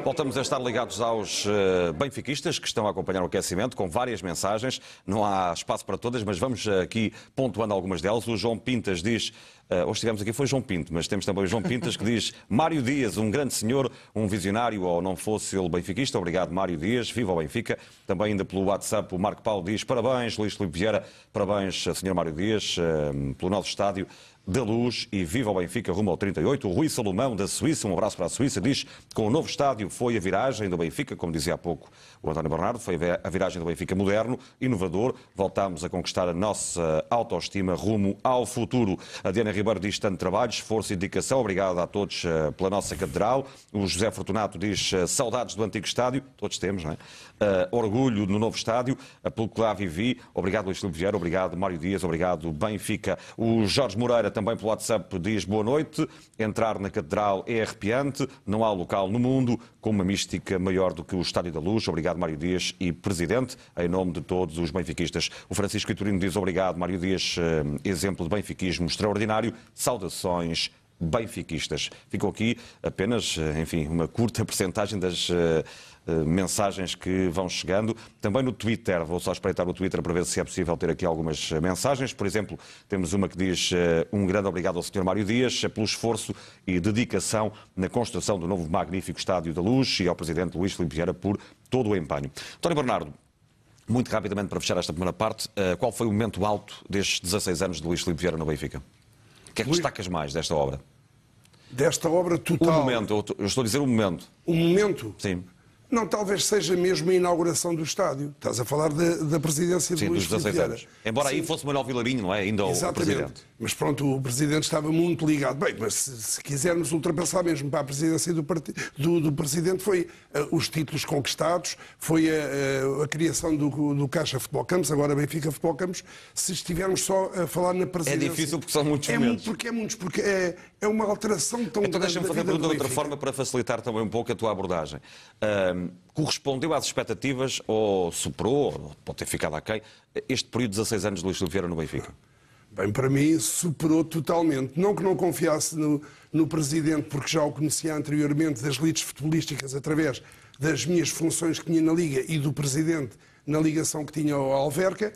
Voltamos a estar ligados aos uh, benfiquistas que estão a acompanhar o aquecimento com várias mensagens. Não há espaço para todas, mas vamos aqui pontuando algumas delas. O João Pintas diz, uh, hoje estivemos aqui foi João Pinto, mas temos também o João Pintas que diz Mário Dias, um grande senhor, um visionário, ou não fosse ele benfiquista. Obrigado, Mário Dias. Viva o Benfica. Também ainda pelo WhatsApp o Marco Paulo diz parabéns, Luís Filipe Vieira, parabéns, Sr. Mário Dias, uh, pelo nosso estádio da Luz e viva o Benfica rumo ao 38. O Rui Salomão, da Suíça, um abraço para a Suíça, diz que com o novo estádio foi a viragem do Benfica, como dizia há pouco o António Bernardo, foi a viragem do Benfica moderno, inovador. Voltámos a conquistar a nossa autoestima rumo ao futuro. A Diana Ribeiro diz tanto trabalho, esforço e dedicação. Obrigado a todos eh, pela nossa catedral. O José Fortunato diz eh, saudades do antigo estádio. Todos temos, não é? Uh, orgulho no novo estádio, pelo que lá vivi. Obrigado, Luís Filipe Vieira. Obrigado, Mário Dias. Obrigado, Benfica. O Jorge Moreira também pelo WhatsApp diz boa noite. Entrar na Catedral é arrepiante. Não há local no mundo com uma mística maior do que o Estádio da Luz. Obrigado, Mário Dias e Presidente, em nome de todos os benfiquistas. O Francisco Iturino diz obrigado, Mário Dias, eh, exemplo de benfiquismo extraordinário. Saudações benfiquistas. Ficou aqui apenas, eh, enfim, uma curta percentagem das eh, mensagens que vão chegando. Também no Twitter, vou só espreitar o Twitter para ver se é possível ter aqui algumas eh, mensagens. Por exemplo, temos uma que diz eh, um grande obrigado ao Sr. Mário Dias pelo esforço e dedicação na construção do novo magnífico Estádio da Luz e ao Presidente Luís Filipe Vieira por todo o empenho. António Bernardo, muito rapidamente para fechar esta primeira parte, qual foi o momento alto destes 16 anos de Luís Filipe Vieira no Benfica? O que é que destacas mais desta obra? Desta obra total? Um momento, eu estou a dizer um momento. Um momento? Sim. Não, talvez seja mesmo a inauguração do estádio. Estás a falar da, da presidência Sim, de Luís dos 16 anos. Embora Sim. aí fosse Manuel Vilarinho, não é? Ainda Exatamente. o presidente. Mas pronto, o presidente estava muito ligado. Bem, mas se, se quisermos ultrapassar mesmo para a presidência do, do, do presidente, foi uh, os títulos conquistados, foi a, uh, a criação do, do, Caixa Futebol Campos, agora Benfica Futebol Campos. Se estivermos só a falar na presidência. É difícil porque são muitos é momentos. Porque é muitos, porque é, é uma alteração tão então, grande. Então deixa-me fazer a pergunta de outra forma para facilitar também um pouco a tua abordagem. Correspondeu às expectativas ou superou, ou pode ter ficado aquém, este período de 16 anos de Luís Silveira no Benfica? Bem, para mim superou totalmente. Não que não confiasse no, no Presidente, porque já o conhecia anteriormente das lides futebolísticas através das minhas funções que tinha na Liga e do Presidente na ligação que tinha ao Alverca,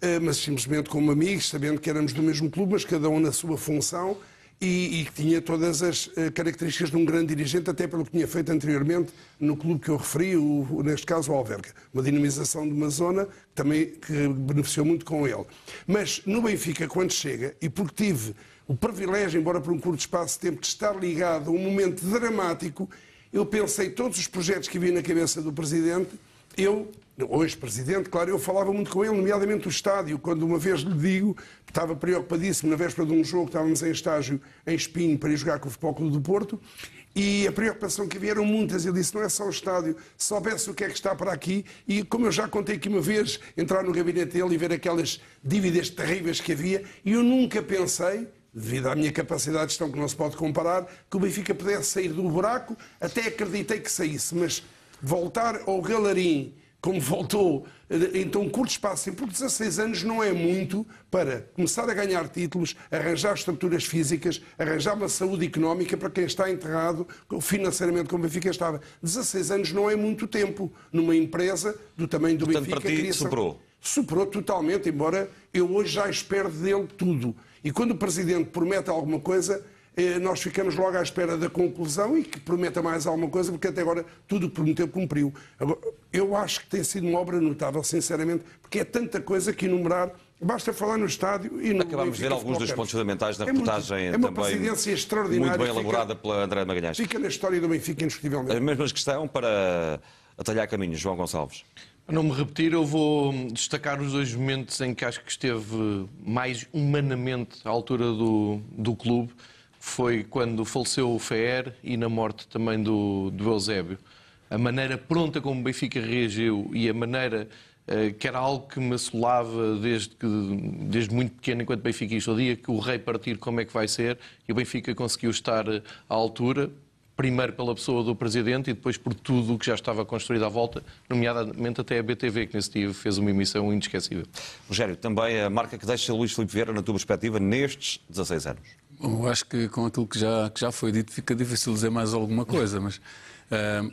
eh, mas simplesmente como amigos, sabendo que éramos do mesmo clube, mas cada um na sua função e, que tinha todas as eh, características de um grande dirigente, até pelo que tinha feito anteriormente no clube que eu referi, o- neste caso o Alverca. Uma dinamização de uma zona também que beneficiou muito com ele. Mas no Benfica, quando chega, e porque tive o privilégio, embora por um curto espaço de tempo, de estar ligado a um momento dramático, eu pensei todos os projetos que havia na cabeça do Presidente, eu, hoje Presidente, claro, eu falava muito com ele, nomeadamente o estádio, quando uma vez lhe digo, estava preocupadíssimo na véspera de um jogo, estávamos em estágio em Espinho para ir jogar com o Futebol Clube do Porto, e a preocupação que havia eram muitas. Ele disse: não é só o estádio, se soubesse o que é que está para aqui. E como eu já contei aqui uma vez, entrar no gabinete dele e ver aquelas dívidas terríveis que havia, e eu nunca pensei, devido à minha capacidade de gestão que não se pode comparar, que o Benfica pudesse sair do buraco. Até acreditei que saísse, mas voltar ao galarim como voltou em tão curto espaço, por 16 anos, não é muito para começar a ganhar títulos, arranjar estruturas físicas, arranjar uma saúde económica para quem está enterrado financeiramente como o Benfica estava. 16 anos não é muito tempo numa empresa do tamanho do Portanto, Benfica. para ti, criação- superou. Superou totalmente, embora eu hoje já espero dele tudo. E quando o Presidente promete alguma coisa, nós ficamos logo à espera da conclusão e que prometa mais alguma coisa, porque até agora tudo o que prometeu cumpriu. Agora, eu acho que tem sido uma obra notável, sinceramente, porque é tanta coisa que enumerar. Basta falar no estádio e no Acabámos de ver alguns dos pontos fundamentais da É muito- reportagem é uma também presidência extraordinária, muito bem fica- elaborada pela André Magalhães. Fica na história do Benfica, indiscutivelmente. A mesma questão para atalhar caminhos, João Gonçalves. Para não me repetir, eu vou destacar os dois momentos em que acho que esteve mais humanamente à altura do, do clube. Foi quando faleceu o Fer e na morte também do, do Eusébio. A maneira pronta como o Benfica reagiu e a maneira eh, que era algo que me assolava desde, que, desde muito pequeno, enquanto benfiquista. O dia que o rei partir, como é que vai ser? E o Benfica conseguiu estar eh, à altura primeiro pela pessoa do Presidente e depois por tudo o que já estava construído à volta, nomeadamente até a BTV, que nesse dia fez uma emissão inesquecível. Rogério, também a marca que deixa Luís Filipe Vieira, na tua perspectiva, nestes 16 anos. Bom, Eu acho que com aquilo que já, que já foi dito fica difícil dizer mais alguma coisa, mas ah,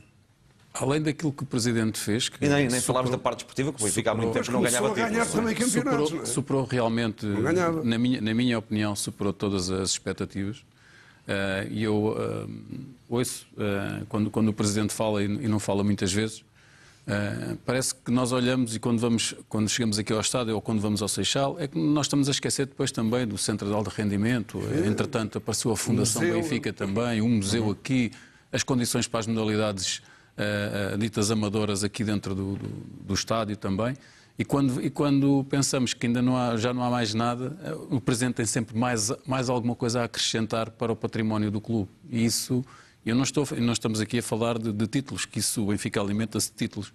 além daquilo que o Presidente fez. Que E nem, nem falámos da parte esportiva, que o Benfica há muito tempo não ganhava títulos. superou, não é? superou realmente, na minha, na minha opinião, superou todas as expectativas. Ah, E eu ah, ouço, quando, quando o Presidente fala e e não fala muitas vezes, ah, parece que nós olhamos e quando, vamos, quando chegamos aqui ao estádio ou quando vamos ao Seixal, é que nós estamos a esquecer depois também do Centro de Alto Rendimento. É. Entretanto, apareceu a Fundação Museu. Benfica também, um museu aqui, as condições para as modalidades ah, ah, ditas amadoras aqui dentro do, do, do estádio também. E quando, e quando pensamos que ainda não há, já não há mais nada, eh, o Presidente tem sempre mais, mais alguma coisa a acrescentar para o património do clube. E isso, eu não estou, não estamos aqui a falar de, de títulos, que isso o Benfica alimenta-se de títulos.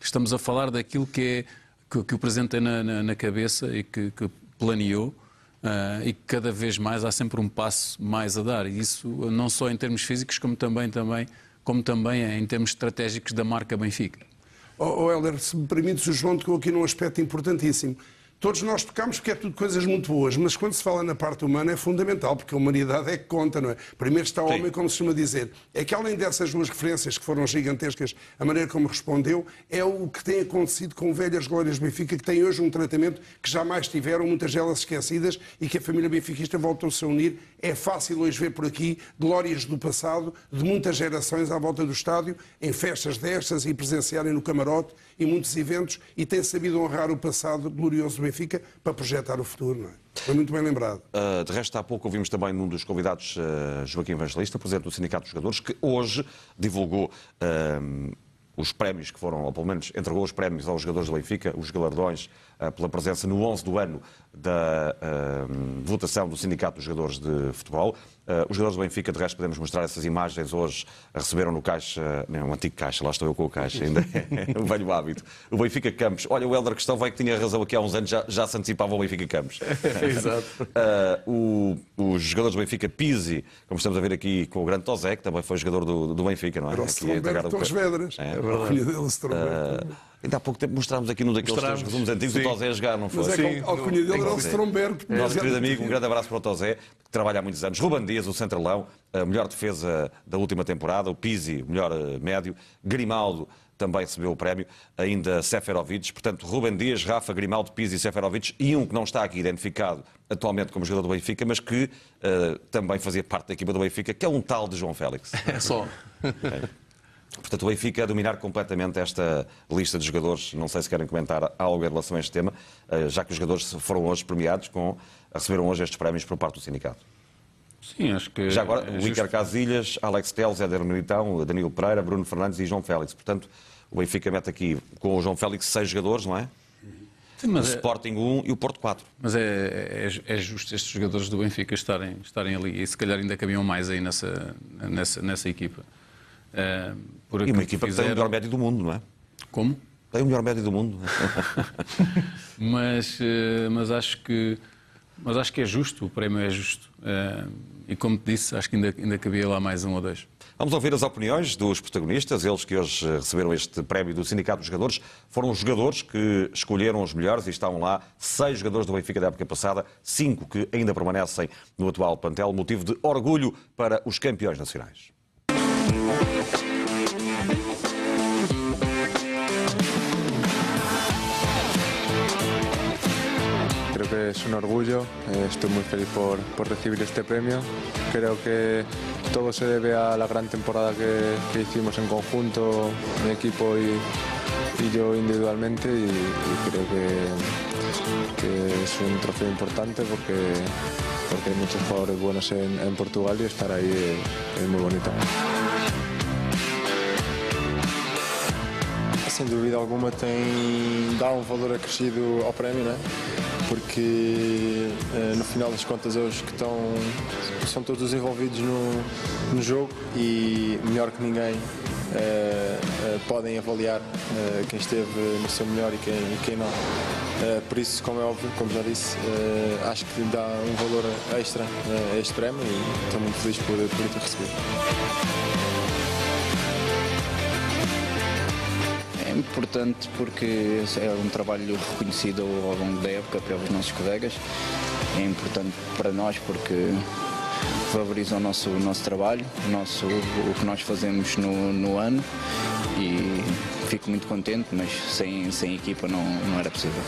Estamos a falar daquilo que, é, que, que o Presidente tem na, na- na cabeça e que, que planeou. ah, e que cada vez mais há sempre um passo mais a dar. E isso não só em termos físicos, como também, também, como também em termos estratégicos da marca Benfica. Oh, oh Helder, se me permites, o João tocou aqui num aspecto importantíssimo. Todos nós tocamos porque é tudo coisas muito boas, mas quando se fala na parte humana é fundamental, porque a humanidade é que conta, não é? Primeiro está o homem, como se costuma dizer. É que além dessas duas referências que foram gigantescas, a maneira como respondeu, é o que tem acontecido com velhas glórias do Benfica, que têm hoje um tratamento que jamais tiveram, muitas delas esquecidas, e que a família benfiquista voltou-se a unir. É fácil hoje ver por aqui glórias do passado, de muitas gerações à volta do estádio, em festas destas e presenciarem no camarote e muitos eventos, e tem sabido honrar o passado glorioso Benfica para projetar o futuro. Não é? Foi muito bem lembrado. Uh, de resto, há pouco ouvimos também num dos convidados, uh, Joaquim Evangelista, presidente do Sindicato dos Jogadores, que hoje divulgou um, os prémios que foram, ou pelo menos entregou os prémios aos jogadores do Benfica, os galardões uh, pela presença no 11 do ano da votação do Sindicato dos Jogadores de Futebol. Uh, os jogadores do Benfica, de resto, podemos mostrar essas imagens hoje, receberam no caixa, não, um antigo caixa, lá estou eu com o caixa, ainda é um velho hábito. O Benfica Campos. Olha, o Helder Questão vai que tinha razão aqui há uns anos, já, já se antecipava o Benfica Campos. Exato. Uh, o- os jogadores do Benfica, Pizzi, como estamos a ver aqui com o grande Tosé, que também foi jogador do, do Benfica, não é? Era o Aqui vedras. É, É verdade. A cunha dele. Uh, Ainda há pouco tempo mostrámos aqui num daqueles teus resumos antigos o. Tozé a jogar, não foi? Mas é que a alcunha dele era o Stromberg. Nosso querido amigo, um grande abraço para o Tozé, que trabalha há muitos anos. Ruben Dias, o centralão, a melhor defesa da última temporada. O Pizzi, o melhor eh, médio. Grimaldo também recebeu o prémio. Ainda Seferovic. Portanto, Ruben Dias, Rafa, Grimaldo, Pizzi e Seferovic. E um que não está aqui identificado atualmente como jogador do Benfica, mas que eh, também fazia parte da equipa do Benfica, que é um tal de João Félix. É só. Portanto, o Benfica a dominar completamente esta lista de jogadores. Não sei se querem comentar algo em relação a este tema, eh, já que os jogadores foram hoje premiados, com, receberam hoje estes prémios por parte do sindicato. Sim, acho que. Já agora, é o Iker. Casilhas, Alex Teles, Éder Militão, Danilo Pereira, Bruno Fernandes e João Félix. Portanto, o Benfica mete aqui com o João Félix seis jogadores, não é? Sim, mas o é- Sporting 1 e o Porto 4. Mas é, é, é justo estes jogadores do Benfica estarem, estarem ali e se calhar ainda cabiam mais aí nessa, nessa, nessa equipa. Por E uma equipa que tem o melhor médio do mundo, não é? Como? Tem o melhor médio do mundo. mas, eh, mas, acho que, mas acho que é justo, o prémio é justo. Eh, e como te disse, acho que ainda, ainda cabia lá mais um ou dois. Vamos ouvir as opiniões dos protagonistas, eles que hoje receberam este prémio do Sindicato dos Jogadores. Foram os jogadores que escolheram os melhores e estão lá seis jogadores do Benfica da época passada, cinco que ainda permanecem no atual plantel, motivo de orgulho para os campeões nacionais. Es un orgullo, eh, estoy muy feliz por, por recibir este premio. Creo que todo se debe a la gran temporada que, que hicimos en conjunto, mi equipo y, y yo individualmente y, creo que, que es un trofeo importante porque, porque hay muchos jugadores buenos en, Portugal y estar ahí es, es muy bonito. Sem dúvida alguma tem dá um valor acrescido ao prémio, né? Porque eh, no final das contas eles que estão são todos envolvidos no, no jogo e melhor que ninguém eh, eh, podem avaliar eh, quem esteve no seu melhor e quem, e quem não. Por isso, como é óbvio, como já disse, acho que dá um valor extra a este prémio e estou muito feliz por, por ter recebido. Importante porque é um trabalho reconhecido ao longo da época pelos nossos colegas. É importante para nós porque valoriza o nosso, o nosso trabalho, o, nosso, o que nós fazemos no, no ano e fico muito contente, mas sem, sem equipa não, não era possível.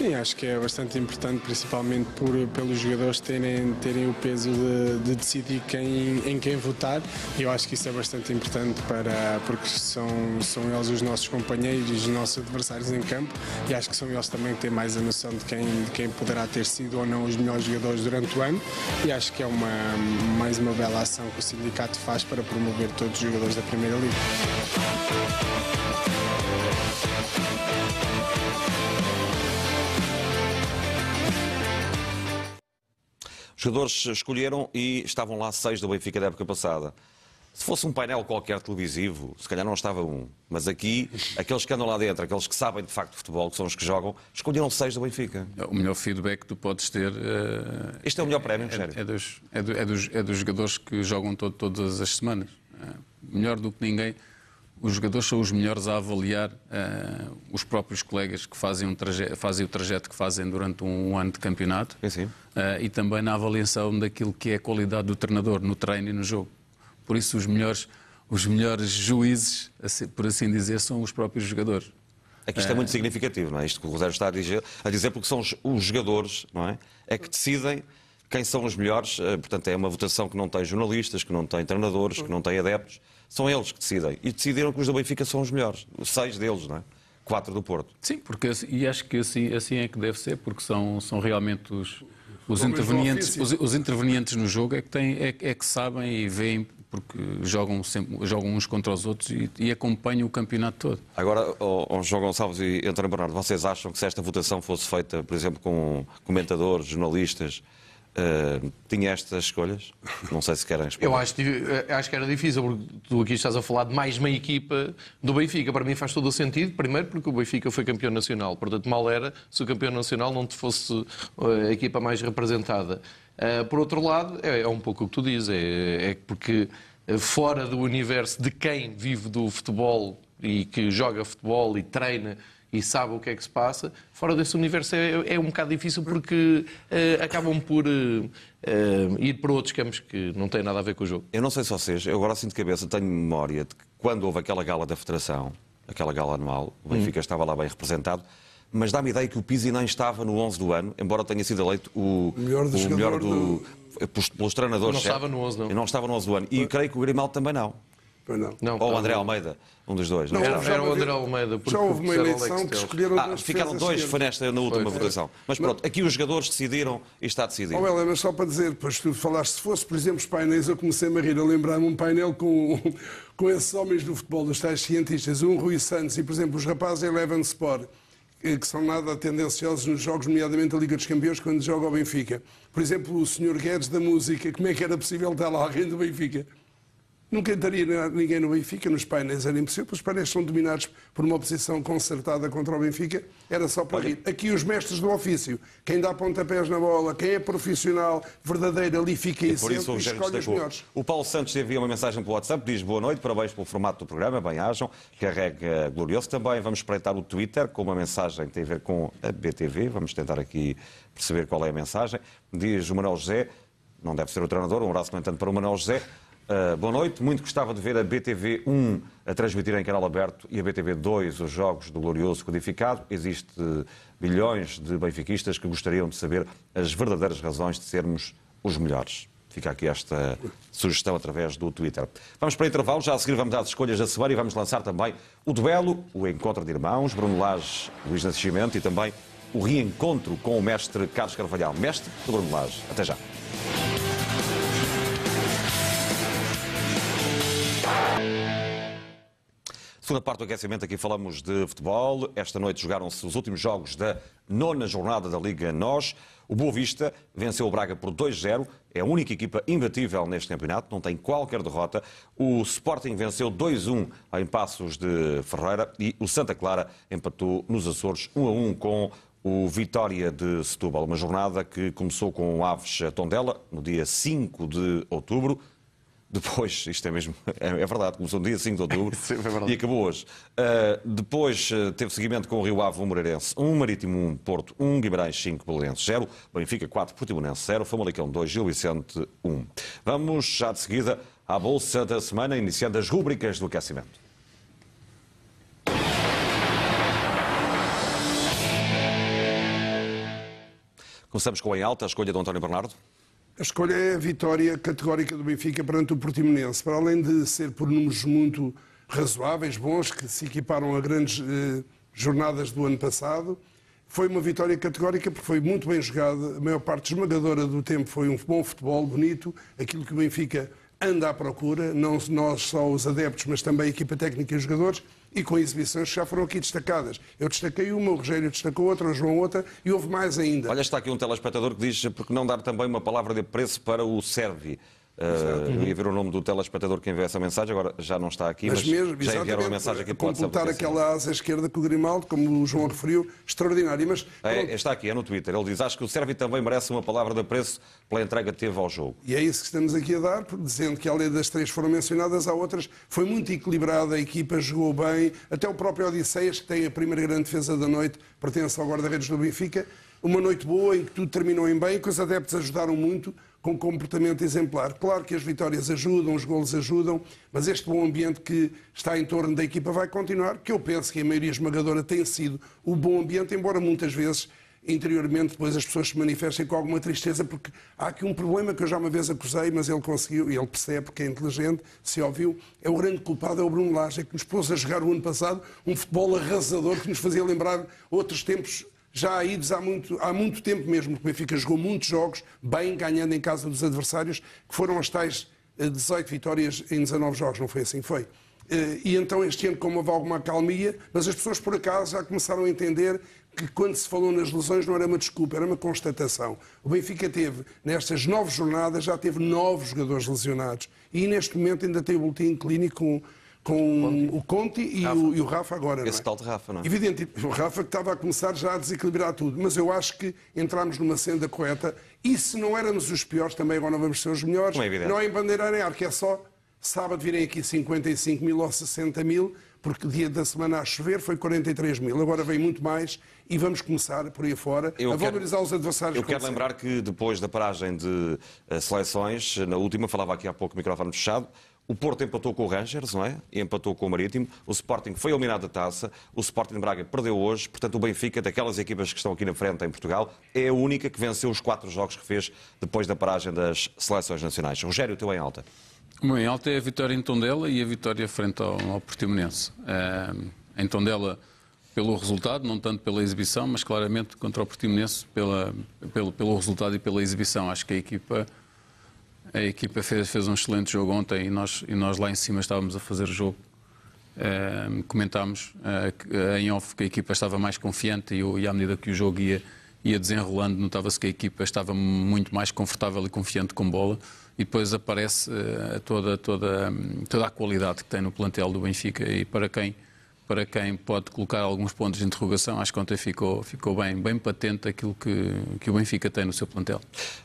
Sim, acho que é bastante importante, principalmente por, pelos jogadores terem, terem o peso de, de decidir quem, em quem votar. E eu acho que isso é bastante importante para, porque são, são eles os nossos companheiros, os nossos adversários em campo. E acho que são eles também que têm mais a noção de quem, de quem poderá ter sido ou não os melhores jogadores durante o ano. E acho que é uma, mais uma bela ação que o sindicato faz para promover todos os jogadores da Primeira Liga. Jogadores escolheram e estavam lá seis do Benfica da época passada. Se fosse um painel qualquer televisivo, se calhar não estava um. Mas aqui, aqueles que andam lá dentro, aqueles que sabem de facto de futebol, que são os que jogam, escolheram seis do Benfica. O melhor feedback que tu podes ter. eh, Este é o melhor prémio, é, sério. é dos, é, do- é dos, é dos jogadores que jogam todo- todas as semanas. Eh, melhor do que ninguém. Os jogadores são os melhores a avaliar eh, os próprios colegas que fazem, um fazem o trajeto que fazem durante um ano de campeonato Eh, e também na avaliação daquilo que é a qualidade do treinador no treino e no jogo. Por isso, os melhores, os melhores juízes, assim- por assim dizer, são os próprios jogadores. É que isto é Eh, muito significativo, não é? Isto que o Rosário está a dizer, a dizer porque são os, os jogadores, não é? É que decidem quem são os melhores. eh, Portanto, é uma votação que não tem jornalistas, que não tem treinadores, que não tem adeptos. São eles que decidem. E decidiram que os do Benfica são os melhores. Os seis deles, não é? Quatro do Porto. Sim, porque e acho que assim, assim é que deve ser, porque são, são realmente os, os, intervenientes, os, os intervenientes no jogo é que, têm, é, é que sabem e veem, porque jogam, sempre, jogam uns contra os outros e, e acompanham o campeonato todo. Agora, ó, ó, João Gonçalves e António Bernardo, vocês acham que se esta votação fosse feita, por exemplo, com comentadores, jornalistas, eh, tinha estas escolhas? Não sei se querem responder. Eu acho, di- acho que era difícil, porque tu aqui estás a falar de mais meia equipa do Benfica. Para mim faz todo o sentido, primeiro porque o Benfica foi campeão nacional. Portanto, mal era se o campeão nacional não te fosse eh, a equipa mais representada. Eh, por outro lado, é, é um pouco o que tu dizes, é, é porque eh, fora do universo de quem vive do futebol e que joga futebol e treina e sabe o que é que se passa, fora desse universo é, é um bocado difícil porque uh, acabam por uh, uh, ir para outros campos que não têm nada a ver com o jogo. Eu não sei se vocês, eu agora sinto de cabeça, tenho memória de que quando houve aquela gala da Federação, aquela gala anual, o Benfica hum. estava lá bem representado, mas dá-me ideia que o Pizzi nem estava no 11 do ano, embora tenha sido eleito o melhor, do o melhor do, do... pelos treinadores. Não estava no 11, não. Eu não estava no 11 do ano. E creio que o Grimaldo também não. Não. não. Ou o André Almeida, um dos dois. Não, não era, era o André Almeida. Já houve uma eleição que escolheram ah, Ficaram dois, foi nesta, na última foi, votação. Mas pronto, aqui os jogadores decidiram e está decidido. Oh, Helena, só para dizer, depois tu falaste, se fosse, por exemplo, os painéis, eu comecei a rir, a lembrar-me um painel com, com esses homens do futebol, dos tais cientistas, um Rui Santos e, por exemplo, os rapazes Eleven Sport que são nada tendenciosos nos jogos, nomeadamente a Liga dos Campeões, quando joga o Benfica. Por exemplo, o Sr. Guedes da música, como é que era possível estar lá alguém do Benfica? Nunca entraria ninguém no Benfica, nos painéis era impossível, os painéis são dominados por uma oposição concertada contra o Benfica, era só para rir. Aqui os mestres do ofício, quem dá pontapés na bola, quem é profissional, verdadeiro, ali fica centro e escolhe os melhores. O Paulo Santos envia uma mensagem pelo WhatsApp, diz boa noite, parabéns pelo formato do programa, bem-ajam, carrega glorioso. Também vamos espreitar o Twitter com uma mensagem que tem a ver com a BTV, vamos tentar aqui perceber qual é a mensagem. Diz o Manuel José, não deve ser o treinador, um abraço comentando para o Manuel José. Uh, boa noite. Muito gostava de ver a BTV 1 a transmitir em canal aberto e a BTV 2 os jogos do Glorioso codificado. Existe bilhões de benfiquistas que gostariam de saber as verdadeiras razões de sermos os melhores. Fica aqui esta sugestão através do Twitter. Vamos para o intervalo, já a seguir vamos as escolhas da semana e vamos lançar também o duelo, o encontro de irmãos, Bruno Lage, Luís Nascimento e também o reencontro com o mestre Carlos Carvalhal, mestre do Bruno Lage. Até já. Segunda parte do aquecimento, aqui falamos de futebol. Esta noite jogaram-se os últimos jogos da nona jornada da Liga NOS. O Boa Vista venceu o Braga por 2-0. É a única equipa imbatível neste campeonato, não tem qualquer derrota. O Sporting venceu 2-1 em Passos de Ferreira e o Santa Clara empatou nos Açores 1-1 com o Vitória de Setúbal. Uma jornada que começou com o Aves Tondela no dia 5 de outubro. Depois, isto é mesmo, é, é verdade, começou no dia 5 de outubro Sim, e acabou hoje. Uh, depois uh, teve seguimento com o Rio Ave, um Moreirense, 1 um Marítimo, 1 um Porto, 1 um Guimarães, 5 Belenenses, 0, Benfica 4, Portimonense 0, Famalicão 2, Gil Vicente 1. Vamos já de seguida à Bolsa da Semana, iniciando as rúbricas do aquecimento. Começamos com em alta, a escolha de António Bernardo. A escolha é a vitória categórica do Benfica perante o Portimonense. Para além de ser por números muito razoáveis, bons, que se equiparam a grandes eh, jornadas do ano passado, foi uma vitória categórica porque foi muito bem jogada. A maior parte esmagadora do tempo foi um bom futebol, bonito, aquilo que o Benfica anda à procura, não nós só os adeptos, mas também a equipa técnica e os jogadores e com exibições que já foram aqui destacadas. Eu destaquei uma, o Rogério destacou outra, o João outra e houve mais ainda. Olha, está aqui um telespectador que diz porque não dar também uma palavra de preço para o Servi. Uh, ia ver o nome do telespectador que enviou essa mensagem, agora já não está aqui, mas, mas mesmo, já enviaram uma mensagem aqui para completar aquela asa esquerda com o Grimaldo, como o João referiu, extraordinário. Mas, é, está aqui, é no Twitter. Ele diz: Acho que o Sérvio também merece uma palavra de apreço pela entrega que teve ao jogo. E é isso que estamos aqui a dar, dizendo que além das três foram mencionadas, há outras. Foi muito equilibrada, a equipa jogou bem, até o próprio Odisseias, que tem a primeira grande defesa da noite, pertence ao guarda-redes do Benfica. Uma noite boa em que tudo terminou em bem, que os adeptos ajudaram muito com comportamento exemplar. Claro que as vitórias ajudam, os golos ajudam, mas este bom ambiente que está em torno da equipa vai continuar, que eu penso que a maioria esmagadora tem sido o bom ambiente, embora muitas vezes interiormente depois as pessoas se manifestem com alguma tristeza, porque há aqui um problema que eu já uma vez acusei, mas ele conseguiu, e ele percebe porque é inteligente, se ouviu, é o grande culpado, é o Bruno Lage, que nos pôs a jogar o ano passado um futebol arrasador que nos fazia lembrar outros tempos já há muito, há muito tempo mesmo, que o Benfica jogou muitos jogos, bem ganhando em casa dos adversários, que foram as tais 18 eh, vitórias em 19 jogos, não foi assim? Foi. Eh, e então este ano, como houve alguma acalmia, mas as pessoas por acaso já começaram a entender que quando se falou nas lesões não era uma desculpa, era uma constatação. O Benfica teve, nestas nove jornadas, já teve nove jogadores lesionados. E neste momento ainda tem o boletim clínico com com o Conte e o, e o, Rafa agora. Esse é? tal de Rafa, não é? Evidente, o Rafa que estava a começar já a desequilibrar tudo, mas eu acho que entramos numa senda correta e se não éramos os piores, também agora não vamos ser os melhores. Não é, evidente. não é em bandeira em arco, é só sábado virem aqui 55 mil ou 60 mil, porque dia da semana a chover foi 43 mil. Agora vem muito mais e vamos começar por aí fora Eu a quero- valorizar os adversários. Eu quero lembrar que depois da paragem de eh, seleções, na última, falava aqui há pouco o microfone fechado, o Porto empatou com o Rangers, não é? E empatou com o Marítimo. O Sporting foi eliminado da taça. O Sporting de Braga perdeu hoje. Portanto, o Benfica, daquelas equipas que estão aqui na frente em Portugal, é a única que venceu os quatro jogos que fez depois da paragem das seleções nacionais. Rogério, o teu em alta. Bom, em alta é a vitória em Tondela e a vitória frente ao, ao Portimonense. Eh, em Tondela, pelo resultado, não tanto pela exibição, mas claramente contra o Portimonense pela, pelo, pelo resultado e pela exibição. Acho que a equipa, a equipa fez, fez um excelente jogo ontem e nós, e nós lá em cima estávamos a fazer o jogo. Eh, comentámos eh, em off que a equipa estava mais confiante e, e à medida que o jogo ia, ia desenrolando, notava-se que a equipa estava muito mais confortável e confiante com bola. E depois aparece eh, toda, toda, toda a qualidade que tem no plantel do Benfica. E para quem, para quem pode colocar alguns pontos de interrogação, acho que ontem ficou, ficou bem, bem patente aquilo que, que o Benfica tem no seu plantel.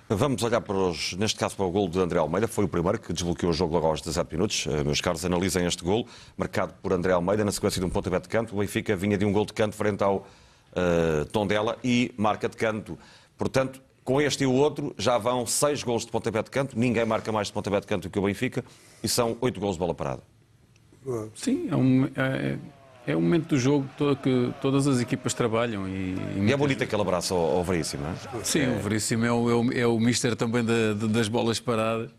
Vamos olhar para os, neste caso para o gol de André Almeida, foi o primeiro que desbloqueou o jogo logo aos 17 minutos. Eh, Meus caros, analisem este gol, marcado por André Almeida na sequência de um pontapé de canto. O Benfica vinha de um gol de canto frente ao eh, Tondela e marca de canto. Portanto, com este e o outro, já vão seis gols de pontapé de canto. Ninguém marca mais de pontapé de canto do que o Benfica e são oito gols de bola parada. Sim, é um, é, é um momento do jogo todo que todas as equipas trabalham. E, E é bonito aquele abraço ao, ao Veríssimo, não é? Sim, o Veríssimo é o, é o, é o mister também da- da- das bolas paradas.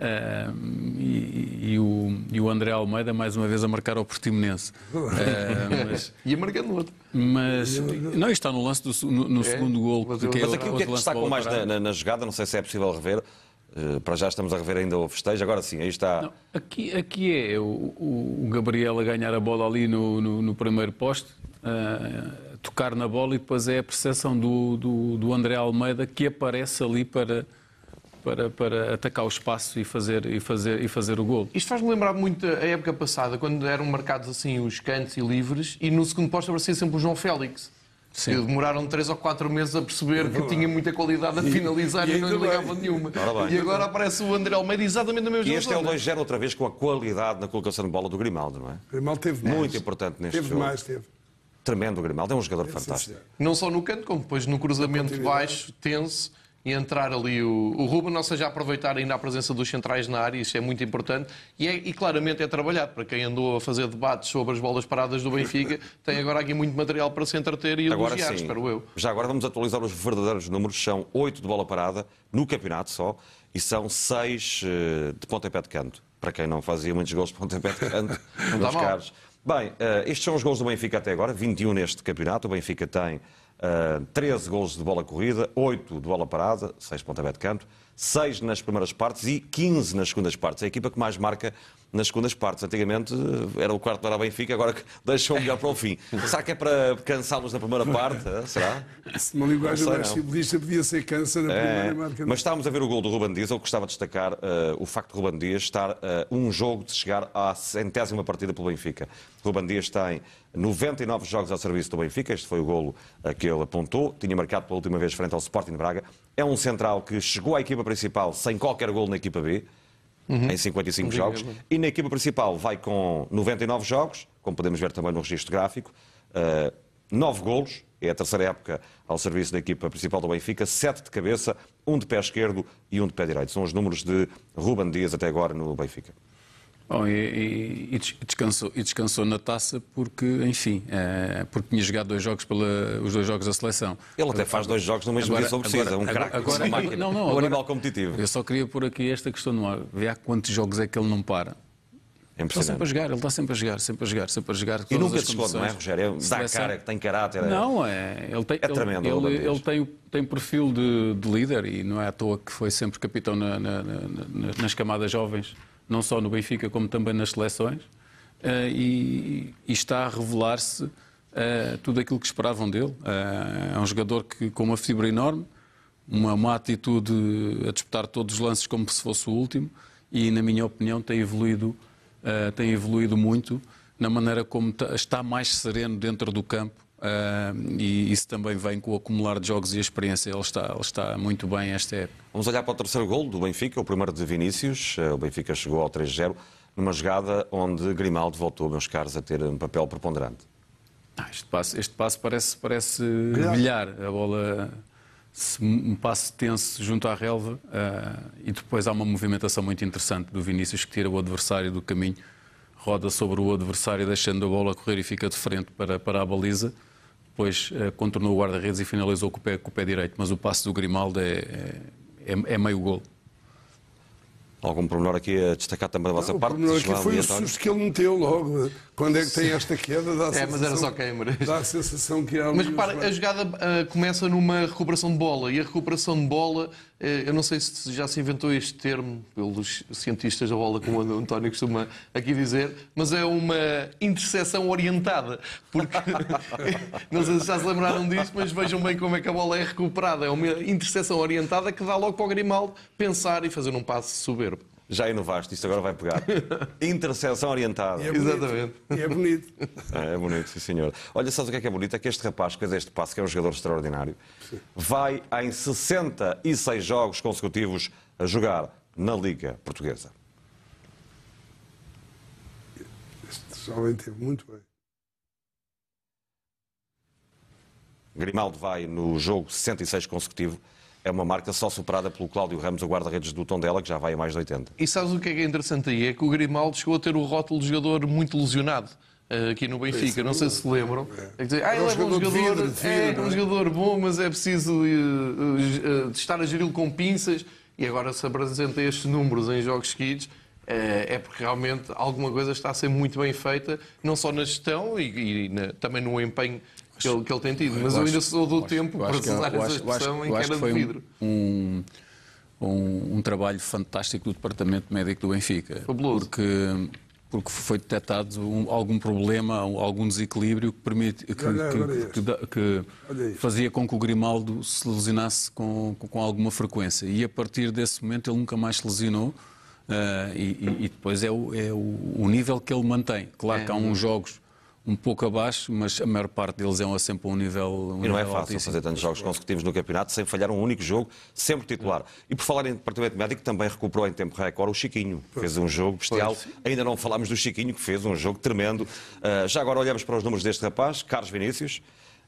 Ah, e, e o, e o André Almeida, mais uma vez, a marcar ao Portimonense. Ah, mas, Ia marcando outro. mas não, isto está no lance do, no, no É, segundo gol. mas que é aqui que é que lance de destacam bola mais na, na- na jogada? Não sei se é possível rever. Eh, para já estamos a rever ainda o festejo. Agora sim, aí está. Não, aqui, aqui é o, o- Gabriel a ganhar a bola ali no, no- no primeiro poste, ah, tocar na bola e depois é a percepção do, do, do André Almeida que aparece ali para, para, para atacar o espaço e fazer, e fazer, e fazer o gol. Isto faz-me lembrar muito a época passada, quando eram marcados assim os cantos e livres, e no segundo posto aparecia sempre o João Félix. Sim. Que demoraram três ou quatro meses a perceber que tinha muita qualidade a E- finalizar e e, não lhe ligava nenhuma. Bem. E agora aparece o André Almeida exatamente na mesma E este é o zona. 2-0 outra vez com a qualidade na colocação de bola do Grimaldo, não é? Grimaldo teve mais. Muito importante neste Teve jogo. mais, teve. Tremendo o Grimaldo, é um jogador fantástico. Não só no canto, como depois no cruzamento baixo, tenso, e entrar ali o, o Ruben, ou seja, aproveitar ainda a presença dos centrais na área, isso é muito importante. E, é- e claramente é trabalhado. Para quem andou a fazer debates sobre as bolas paradas do Benfica, tem agora aqui muito material para se entreter e Agora elogiar, sim. espero eu. Já agora vamos atualizar os verdadeiros números. São 8 de bola parada no campeonato só e são 6 de pontapé de canto. Para quem não fazia muitos gols de pontapé de canto, Não está mal. caros. Bem, eh, estes são os gols do Benfica até agora, 21 neste campeonato. O Benfica tem eh, 13 gols de bola corrida, 8 de bola parada, 6 de pontapé de canto, 6 nas primeiras partes e 15 nas segundas partes. É a equipa que mais marca nas segundas partes. Antigamente eh, era o quarto para o Benfica, agora que deixam o melhor para o fim. Será que é para cansá-los na primeira parte? eh? Será? Se uma linguagem Não mais simplista podia ser câncer na É, primeira marca. mas estávamos a ver o gol do Ruben Dias. Eu gostava de destacar eh, o facto de Ruben Dias estar eh, um jogo de chegar à centésima partida pelo Benfica. Ruben Dias tem 99 jogos ao serviço do Benfica. Este foi o golo eh, que ele apontou. Tinha marcado pela última vez frente ao Sporting de Braga. É um central que chegou à equipa principal sem qualquer golo na equipa B. Uhum. Em 55 Sim, jogos. E na equipa principal vai com 99 jogos, como podemos ver também no registro gráfico. Uh, 9 golos, é a terceira época ao serviço da equipa principal do Benfica, 7 de cabeça, um de pé esquerdo e um de pé direito. São os números de Ruben Dias até agora no Benfica. Bom, e, e- des- descansou, e descansou na taça porque, enfim, eh, porque tinha jogado dois jogos pela, os dois jogos da seleção. Ele até faz dois jogos no mesmo dia sobre precisa, um craque, máquina, não, não, um agora- animal competitivo. Eu só queria pôr aqui esta questão no ar. Vê há quantos jogos é que ele não para. É Está sempre a jogar, ele está sempre a jogar, sempre a jogar, sempre a jogar. E nunca se esconde, não é. Rogério? É- Dá Seleção. cara, tem caráter. é- Não, é. Ele tem, É tremendo, Ele, ele, ele tem, tem perfil de, de líder e não é à toa que foi sempre capitão na- na- na- nas camadas jovens, não só no Benfica, como também nas seleções. Eh, e, e está a revelar-se eh, tudo aquilo que esperavam dele. Eh, é um jogador que, com uma fibra enorme, uma, uma atitude a disputar todos os lances como se fosse o último e, na minha opinião, tem evoluído, tem evoluído muito na maneira como está mais sereno dentro do campo eh, e isso também vem com o acumular de jogos e a experiência. Ele está, ele está muito bem esta época. Vamos olhar para o terceiro gol do Benfica, o primeiro de Vinícius. Eh, O Benfica chegou ao 3-0. numa jogada onde Grimaldo voltou, meus caros, a ter um papel preponderante. Ah, este passo, este passo parece, parece bilhar. A bola, se- um passo tenso junto à relva ah, e depois há uma movimentação muito interessante do Vinícius que tira o adversário do caminho, roda sobre o adversário, deixando a bola correr e fica de frente para, para a baliza. Depois ah, contornou o guarda-redes e finalizou com o, pé, com o pé direito. Mas o passo do Grimaldo é, é, é meio gol. Algum pormenor aqui a destacar também da vossa O parte? pormenor aqui foi o susto que ele meteu logo. Quando é que tem esta queda, dá a É, sensação, mas era só câimbras. Dá a sensação que há Mas repara, a jogada ah, começa numa recuperação de bola e a recuperação de bola, eh, eu não sei se já se inventou este termo pelos cientistas da bola, como o António costuma aqui dizer, mas é uma interseção orientada. Porque não sei se já se lembraram disto, mas vejam bem como é que a bola é recuperada. É uma interseção orientada que dá logo para o Grimaldo pensar e fazer um passe soberbo. Já inovaste, isto agora vai pegar. Interseção orientada. É. Exatamente. E é bonito. É, é bonito, sim senhor. Olha, sabes o que é que é bonito? É que este rapaz que fez este passo, que é um jogador extraordinário, vai em 66 jogos consecutivos a jogar na Liga Portuguesa. Este jovem teve muito bem. Grimaldo vai no jogo 66 consecutivo. É uma marca só superada pelo Cláudio Ramos, o guarda-redes do Tondela, que já vai a mais de 80. E sabes o que é que é interessante aí? É que o Grimaldo chegou a ter o rótulo de jogador muito lesionado. eh, Aqui no Benfica, não sei se se lembram. É dizer, ah, um ele é um jogador de de é, um é? jogador bom, mas é preciso eh, eh, estar a geri-lo com pinças. E agora se apresenta estes números em jogos seguidos, é porque realmente alguma coisa está a ser muito bem feita, não só na gestão e, e na- também no empenho que ele, que ele tem tido. Mas eu, ainda sou do tempo, eu para acho que- usar eu essa acho- eu acho- expressão, em eu que acho era que de foi vidro. um, um, um trabalho fantástico do Departamento Médico do Benfica. Fabuloso. Porque, porque foi detectado um- algum problema, um- algum desequilíbrio que, permite, que, Olha, que- olha que- que da- fazia com que o Grimaldo se lesionasse com, com, com alguma frequência. E a partir desse momento ele nunca mais se lesionou. e, e- e depois é, o, é o, o nível que ele mantém. Claro É. que há uns jogos um pouco abaixo, mas a maior parte deles é sempre um nível. Um E não é fácil altíssimo. fazer tantos jogos consecutivos no campeonato sem falhar um único jogo, sempre titular. E por falar em departamento médico, também recuperou em tempo recorde o Chiquinho. Fez um jogo bestial. Ainda não falámos do Chiquinho, que fez um jogo tremendo. Ah, já agora olhamos para os números deste rapaz, Carlos Vinícius,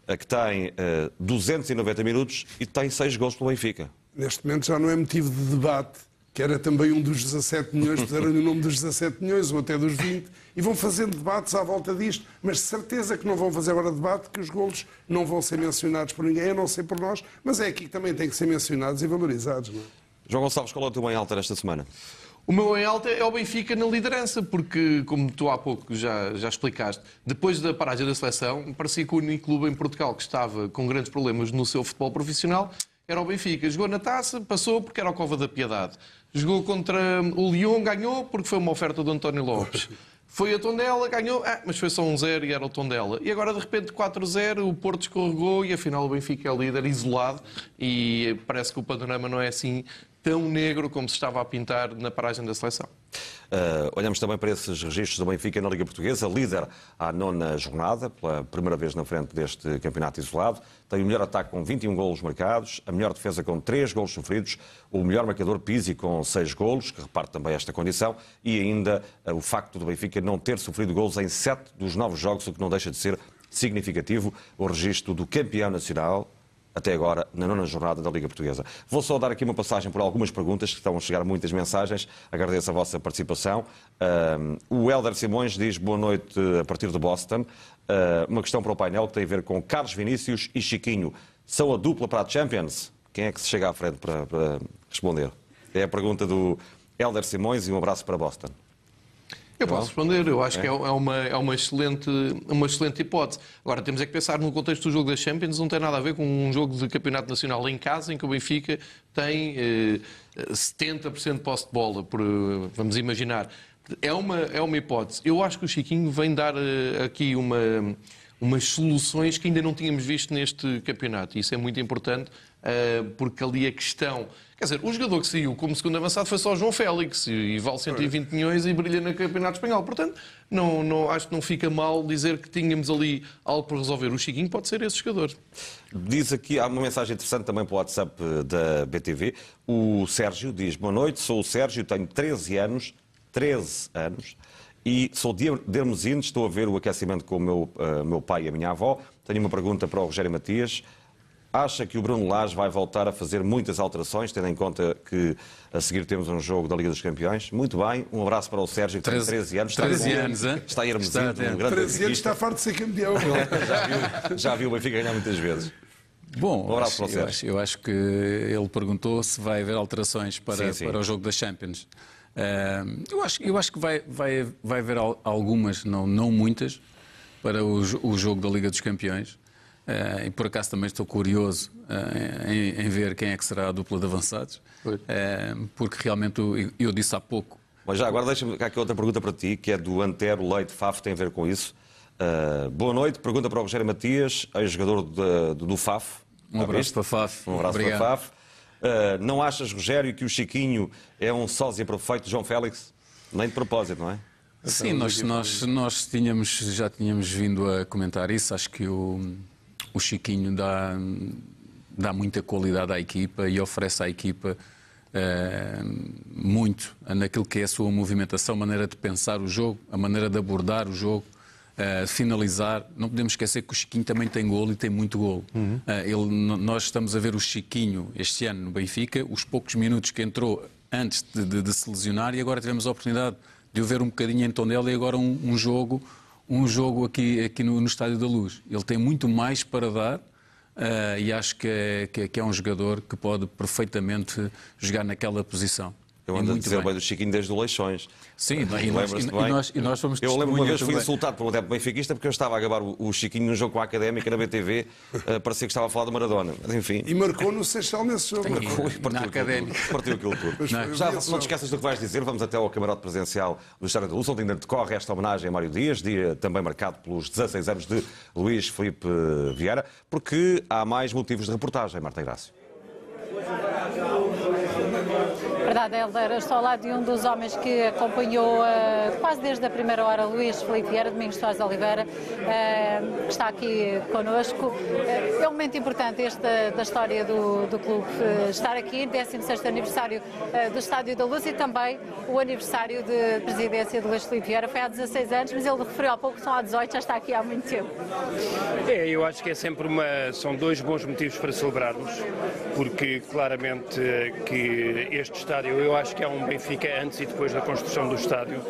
ah, que tem ah, 290 minutos e tem 6 gols pelo Benfica. Neste momento já não é motivo de debate, que era também um dos 17 milhões, puseram-lhe o nome dos 17 milhões, ou até dos 20, e vão fazendo debates à volta disto, mas de certeza que não vão fazer agora debate, que os golos não vão ser mencionados por ninguém, a não ser por nós, mas é aqui que também têm que ser mencionados e valorizados. Não é? João Gonçalves, qual é o teu bem alta nesta semana? O meu em alta é o Benfica na liderança, porque, como tu há pouco já, já explicaste, depois da paragem da seleção, parecia que o único clube em Portugal que estava com grandes problemas no seu futebol profissional era o Benfica. Jogou na taça, passou porque era o Cova da Piedade. Jogou contra o Lyon, ganhou porque foi uma oferta do António Lopes. Foi a Tondela, ganhou, ah, mas foi só um zero e era o Tondela. E agora, de repente, 4-0, o Porto escorregou e afinal o Benfica é o líder isolado e parece que o panorama não é assim tão negro como se estava a pintar na paragem da seleção. Uh, olhamos também para esses registros do Benfica na Liga Portuguesa, líder à nona jornada, pela primeira vez na frente deste campeonato isolado. Tem o melhor ataque com 21 golos marcados, a melhor defesa com 3 golos sofridos, o melhor marcador Pizzi com 6 golos, que reparte também esta condição, e ainda uh, o facto do Benfica não ter sofrido golos em 7 dos 9 jogos, o que não deixa de ser significativo. O registro do campeão nacional, até agora na nona jornada da Liga Portuguesa. Vou só dar aqui uma passagem por algumas perguntas, que estão a chegar muitas mensagens. Agradeço a vossa participação. Um, o Helder Simões diz boa noite a partir de Boston. Uh, uma questão para o painel que tem a ver com Carlos Vinícius e Chiquinho. São a dupla para a Champions? Quem é que se chega à frente para, para responder? É a pergunta do Helder Simões e um abraço para Boston. Eu posso responder, eu acho que é uma, é uma, excelente, uma excelente hipótese. Agora, temos é que pensar no contexto do jogo da Champions, não tem nada a ver com um jogo de campeonato nacional em casa, em que o Benfica tem eh, 70% de posse de bola, por, eh, vamos imaginar. É uma, é uma hipótese. Eu acho que o Chiquinho vem dar eh, aqui uma, umas soluções que ainda não tínhamos visto neste campeonato. E isso é muito importante, porque ali a questão. Quer dizer, o jogador que saiu como segundo avançado foi só João Félix e vale 120 milhões e brilha no Campeonato Espanhol. Portanto, não, não, acho que não fica mal dizer que tínhamos ali algo para resolver. O Chiquinho pode ser esse jogador. Diz aqui, há uma mensagem interessante também para o WhatsApp da BTV. O Sérgio diz: Boa noite, sou o Sérgio, tenho 13 anos, 13 anos. E sou de Hermesinde, estou a ver o aquecimento com o meu, uh, meu pai e a minha avó. Tenho uma pergunta para o Rogério Matias. Acha que o Bruno Lage vai voltar a fazer muitas alterações, tendo em conta que a seguir temos um jogo da Liga dos Campeões? Muito bem, um abraço para o Sérgio, que 13, tem 13 anos. 13 está anos, hein? Está a ir está um grande 13 anos está farto de ser campeão. já, viu, já viu o Benfica ganhar muitas vezes. Bom, um abraço acho, para o Sérgio. Eu acho, eu acho que ele perguntou se vai haver alterações para, sim, sim. para o jogo da Champions. Uh, eu, acho, eu acho que vai, vai, vai haver algumas, não, não muitas, para o, o jogo da Liga dos Campeões. Uh, e por acaso também estou curioso uh, em, em, ver quem é que será a dupla de avançados, uh, porque realmente eu, eu, disse há pouco. Mas já agora deixa-me cá aqui outra pergunta para ti, que é do Antero Leite Faf, tem a ver com isso. boa noite, pergunta para o Rogério Matias, ex-jogador do, do FAF. Um abraço para Faf. Um abraço Obrigado. para Faf. não achas, Rogério, que o Chiquinho é um sósia perfeito de João Félix? Nem de propósito, não é? Sim, nós, nós, nós tínhamos, já tínhamos vindo a comentar isso. Acho que o, o Chiquinho dá, dá muita qualidade à equipa e oferece à equipa uh, muito naquilo que é a sua movimentação, a maneira de pensar o jogo, a maneira de abordar o jogo. Uh, finalizar, não podemos esquecer que o Chiquinho também tem golo e tem muito golo. Uhum. Uh, ele, nós estamos a ver o Chiquinho este ano no Benfica, os poucos minutos que entrou antes de, de, de se lesionar e agora tivemos a oportunidade de o ver um bocadinho em Tondela e agora um, um jogo um jogo aqui, aqui no, no Estádio da Luz. Ele tem muito mais para dar uh, e acho é, que, é, que é um jogador que pode perfeitamente jogar naquela posição. Eu ando a dizer bem. bem do Chiquinho desde o Leixões. Sim, e nós, e, nós, e nós fomos Eu lembro uma vez fui insultado por um adepto benfiquista porque eu estava a gabar o, Chiquinho num jogo com a Académica na BTV, uh, parecia que estava a falar do Maradona. Mas enfim. E marcou no Seixal nesse jogo. Marcou e partiu, na Académica. Partiu aquilo tudo. Não, já não te esqueças do que vais dizer, vamos até ao camarote presencial do Estádio da Luz, onde ainda decorre esta homenagem a Mário Dias, dia também marcado pelos 16 anos de Luís Felipe Vieira, porque há mais motivos de reportagem, Marta Irácio. Verdade, Helder. Estou ao lado de um dos homens que acompanhou uh, quase desde a primeira hora Luís Felipe Vieira, Domingos Soares Oliveira, uh, que está aqui connosco. Uh, é um momento importante este da, história do, do clube. estar aqui, 16 aniversário do Estádio da Luz e também o aniversário de presidência de Luís Felipe Vieira. Foi há 16 anos, mas ele referiu há pouco que são há 18, já está aqui há muito tempo. É, eu acho que é sempre uma. São dois bons motivos para celebrarmos, porque claramente que este estádio estádio. Eu acho que há um Benfica antes e depois da construção do estádio.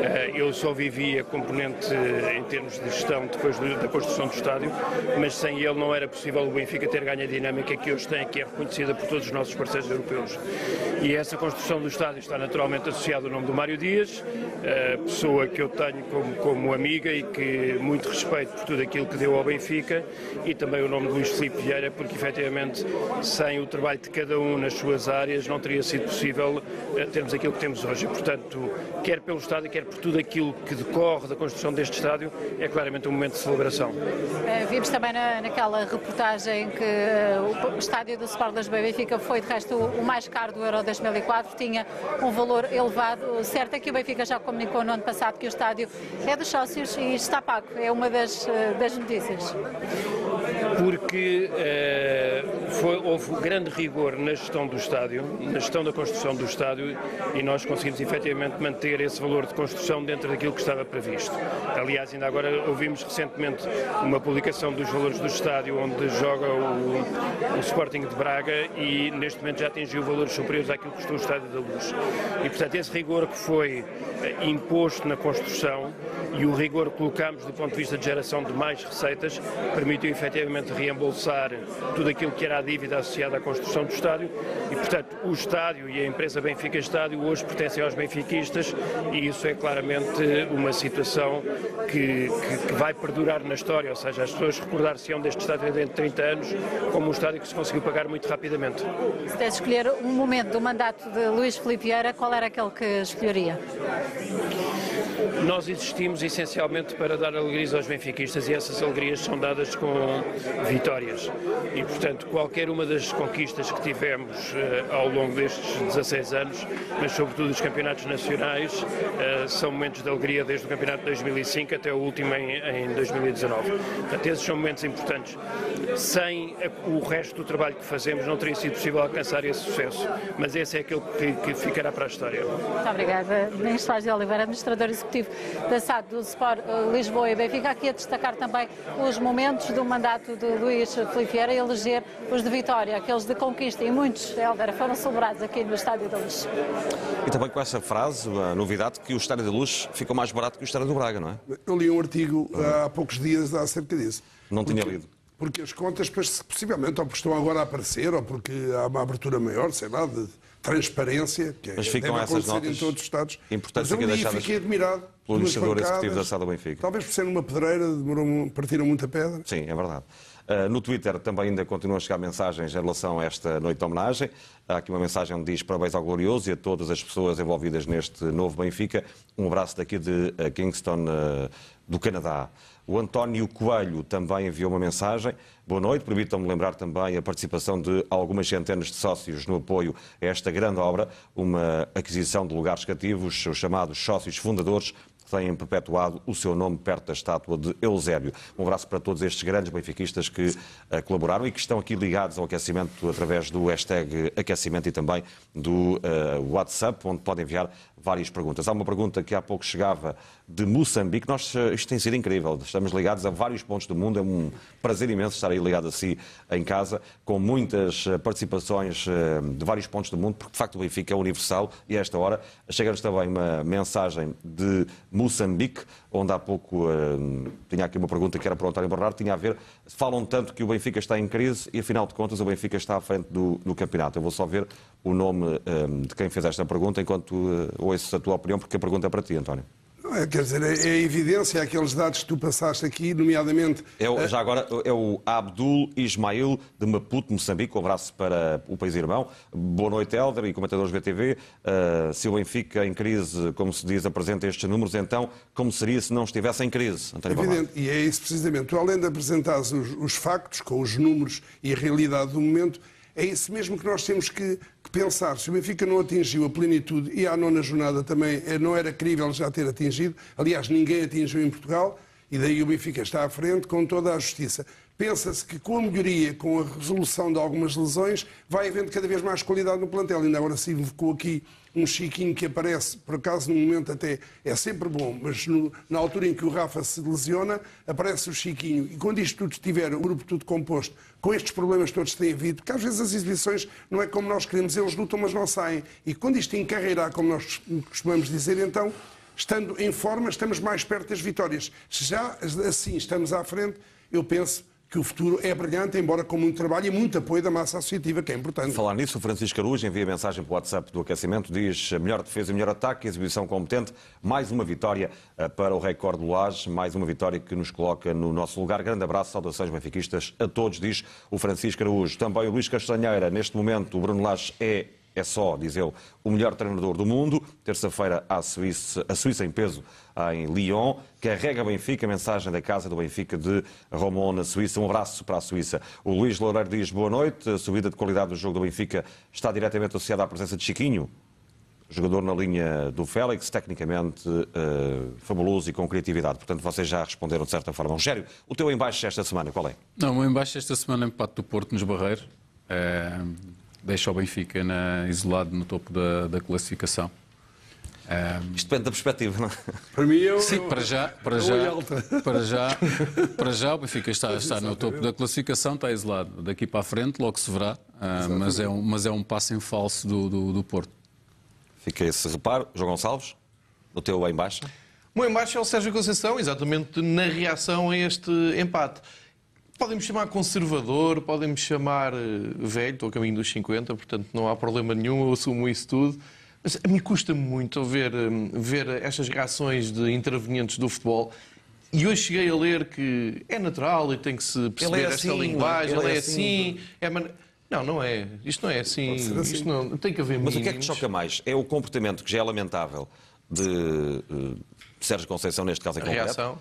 Eh, eu só vivi a componente em termos de gestão depois da construção do estádio, mas sem ele não era possível o Benfica ter ganho a dinâmica que hoje tem, que é reconhecida por todos os nossos parceiros europeus. E essa construção do estádio está naturalmente associada ao nome do Mário Dias, pessoa que eu tenho como, como amiga e que muito respeito por tudo aquilo que deu ao Benfica, e também o nome de Luís Filipe Vieira, porque efetivamente sem o trabalho de cada um nas suas áreas não teria sido possível possível eh, termos aquilo que temos hoje. Portanto, quer pelo estádio, quer por tudo aquilo que decorre da construção deste estádio, é claramente um momento de celebração. Eh, vimos também na, naquela reportagem que eh, o estádio do Sport Lisboa Benfica foi, de resto, o mais caro do Euro 2004, tinha um valor elevado. Certo é que o Benfica já comunicou no ano passado que o estádio é dos sócios e está pago. É uma das, das notícias. Porque foi, houve grande rigor na gestão do estádio, na gestão da construção construção do estádio e nós conseguimos efetivamente manter esse valor de construção dentro daquilo que estava previsto. Aliás, ainda agora ouvimos recentemente uma publicação dos valores do estádio onde joga o, o Sporting de Braga e neste momento já atingiu valores superiores àquilo que custou o Estádio da Luz. E portanto esse rigor que foi eh, imposto na construção e o rigor que colocamos do ponto de vista de geração de mais receitas permitiu efetivamente reembolsar tudo aquilo que era a dívida associada à construção do estádio e portanto o estádio e a empresa Benfica Estádio hoje pertencem aos benfiquistas e isso é claramente uma situação que, que, que vai perdurar na história, ou seja, as pessoas recordar-se-ão deste estádio dentro de 30 anos como um estádio que se conseguiu pagar muito rapidamente. Se tivesse escolher um momento do mandato de Luís Filipe Vieira, qual era aquele que escolheria? Nós existimos essencialmente para dar alegrias aos benfiquistas e essas alegrias são dadas com vitórias. E, portanto, qualquer uma das conquistas que tivemos eh, ao longo destes 16 anos, mas sobretudo os campeonatos nacionais, eh, são momentos de alegria desde o campeonato de 2005 até o último em, em 2019. Portanto, esses são momentos importantes. Sem o resto do trabalho que fazemos, não teria sido possível alcançar esse sucesso. Mas esse é aquele que, que ficará para a história. Muito obrigada. De Oliveira, administrador executivo da SAD do Sport eh, Lisboa e Benfica, aqui a destacar também os momentos do mandato de Luís Filipe Vieira e eleger os de vitória, aqueles de conquista e muitos, Helder, foram celebrados aqui no Estádio da Luz. E também com essa frase, a novidade, que o Estádio da Luz ficou mais barato que o Estádio do Braga, não é? Eu li um artigo há poucos dias acerca disso. Não tinha Porque- lido. Porque as contas, possivelmente, ou porque estão agora a aparecer, ou porque há uma abertura maior, sei lá, de transparência, que Mas é- ficam deve essas notas em todos os Estados. importantes Mas eu li e deixadas fiquei admirado. Pelo administrador executivo da do Benfica. Talvez por ser uma pedreira, demorou, partiram muita pedra. Sim, é verdade. Uh, no Twitter também ainda continuam a chegar mensagens em relação a esta noite de homenagem. Há aqui uma mensagem onde diz parabéns ao Glorioso e a todas as pessoas envolvidas neste novo Benfica. Um abraço daqui de uh, Kingston, uh, do Canadá. O António Coelho também enviou uma mensagem. Boa noite. Permitam-me lembrar também a participação de algumas centenas de sócios no apoio a esta grande obra, uma aquisição de lugares cativos, os chamados sócios fundadores, têm perpetuado o seu nome perto da estátua de Eusébio. Um abraço para todos estes grandes benfiquistas que eh, colaboraram e que estão aqui ligados ao aquecimento através do hashtag aquecimento e também do eh, WhatsApp, onde podem enviar várias perguntas. Há uma pergunta que há pouco chegava de Moçambique. Nós, eh, isto tem sido incrível. Estamos ligados a vários pontos do mundo. É um prazer imenso estar aí ligado a si em casa, com muitas eh, participações eh, de vários pontos do mundo, porque de facto o Benfica é universal e a esta hora chega-nos também uma mensagem de Moçambique, onde há pouco tinha aqui uma pergunta que era para o António Bernardo, tinha a ver, falam tanto que o Benfica está em crise e afinal de contas o Benfica está à frente do, do campeonato. Eu vou só ver o nome de quem fez esta pergunta enquanto eh, ouço a tua opinião, porque a pergunta é para ti, António. Não é, quer dizer, é, é evidência aqueles dados que tu passaste aqui, nomeadamente. É o- já agora é o Abdul Ismail de Maputo, Moçambique. Um abraço para o país irmão. Boa noite, Helder e comentadores BTV. Uh, se o Benfica em crise, como se diz, apresenta estes números, então como seria se não estivesse em crise? António? Evidente, e é isso precisamente. Tu, além de apresentares os, os factos, com os números e a realidade do momento, é isso mesmo que nós temos que pensar. Se o Benfica não atingiu a plenitude e à nona jornada também eh, não era crível já ter atingido, aliás, ninguém atingiu em Portugal, e daí o Benfica está à frente com toda a justiça. Pensa-se que com a melhoria, com a resolução de algumas lesões, vai havendo cada vez mais qualidade no plantel. Ainda agora se invocou aqui um Chiquinho que aparece, por acaso, num momento até é sempre bom, mas no- na altura em que o Rafa se lesiona, aparece o Chiquinho. E quando isto tudo estiver, o grupo tudo composto, com estes problemas todos que têm havido, porque às vezes as exibições não é como nós queremos, eles lutam, mas não saem. E quando isto encarreirar, como nós costumamos dizer, então, estando em forma, estamos mais perto das vitórias. Se já assim estamos à frente, eu penso que o futuro é brilhante, embora com muito trabalho e muito apoio da massa associativa, que é importante. Falar nisso, o Francisco Arujo envia mensagem para o WhatsApp do aquecimento, diz melhor defesa melhor ataque, exibição competente, mais uma vitória eh, para o recorde do Laje, mais uma vitória que nos coloca no nosso lugar. Grande abraço, saudações benfiquistas a todos, diz o Francisco Araújo. Também o Luís Castanheira, neste momento o Bruno Lage é é só, diz ele, o melhor treinador do mundo. Terça-feira, a Suíça, a Suíça em peso em Lyon. Carrega Benfica, mensagem da casa do Benfica de Romão, na Suíça. Um abraço para a Suíça. O Luís Loureiro diz boa noite. A subida de qualidade do jogo do Benfica está diretamente associada à presença de Chiquinho. Jogador na linha do Félix, tecnicamente eh, fabuloso e com criatividade. Portanto, vocês já responderam de certa forma. Rogério, o teu embaixo esta semana, qual é? Não, o meu embaixo esta semana é empate do Porto nos Barreiros. Eh, deixa o Benfica na- isolado no topo da, da classificação. Eh, Isto depende da perspectiva, não é? Para mim, eu. Sim, para já, para já, para já, para já o Benfica está, está no topo da classificação, está isolado. Daqui para a frente, logo se verá, Ah, mas, é um, mas é um passo em falso do, do, do Porto. Fica esse reparo. João Gonçalves, o teu embaixo. O meu embaixo é o Sérgio Conceição, exatamente na reação a este empate. Podem-me chamar conservador, podem-me chamar eh, velho, estou a caminho dos 50, portanto não há problema nenhum, eu assumo isso tudo. Mas a mim custa muito ver, eh, ver estas reações de intervenientes do futebol. E hoje cheguei a ler que é natural e tem que se perceber Ele é esta assim, linguagem, ele é é assim. assim. é man- Não, não é. Isto não é assim. Assim. Isto não, tem que haver Mas o que é que te mínimos. choca mais? É o comportamento que já é lamentável de eh, Sérgio Conceição, neste caso em A concreto. reação?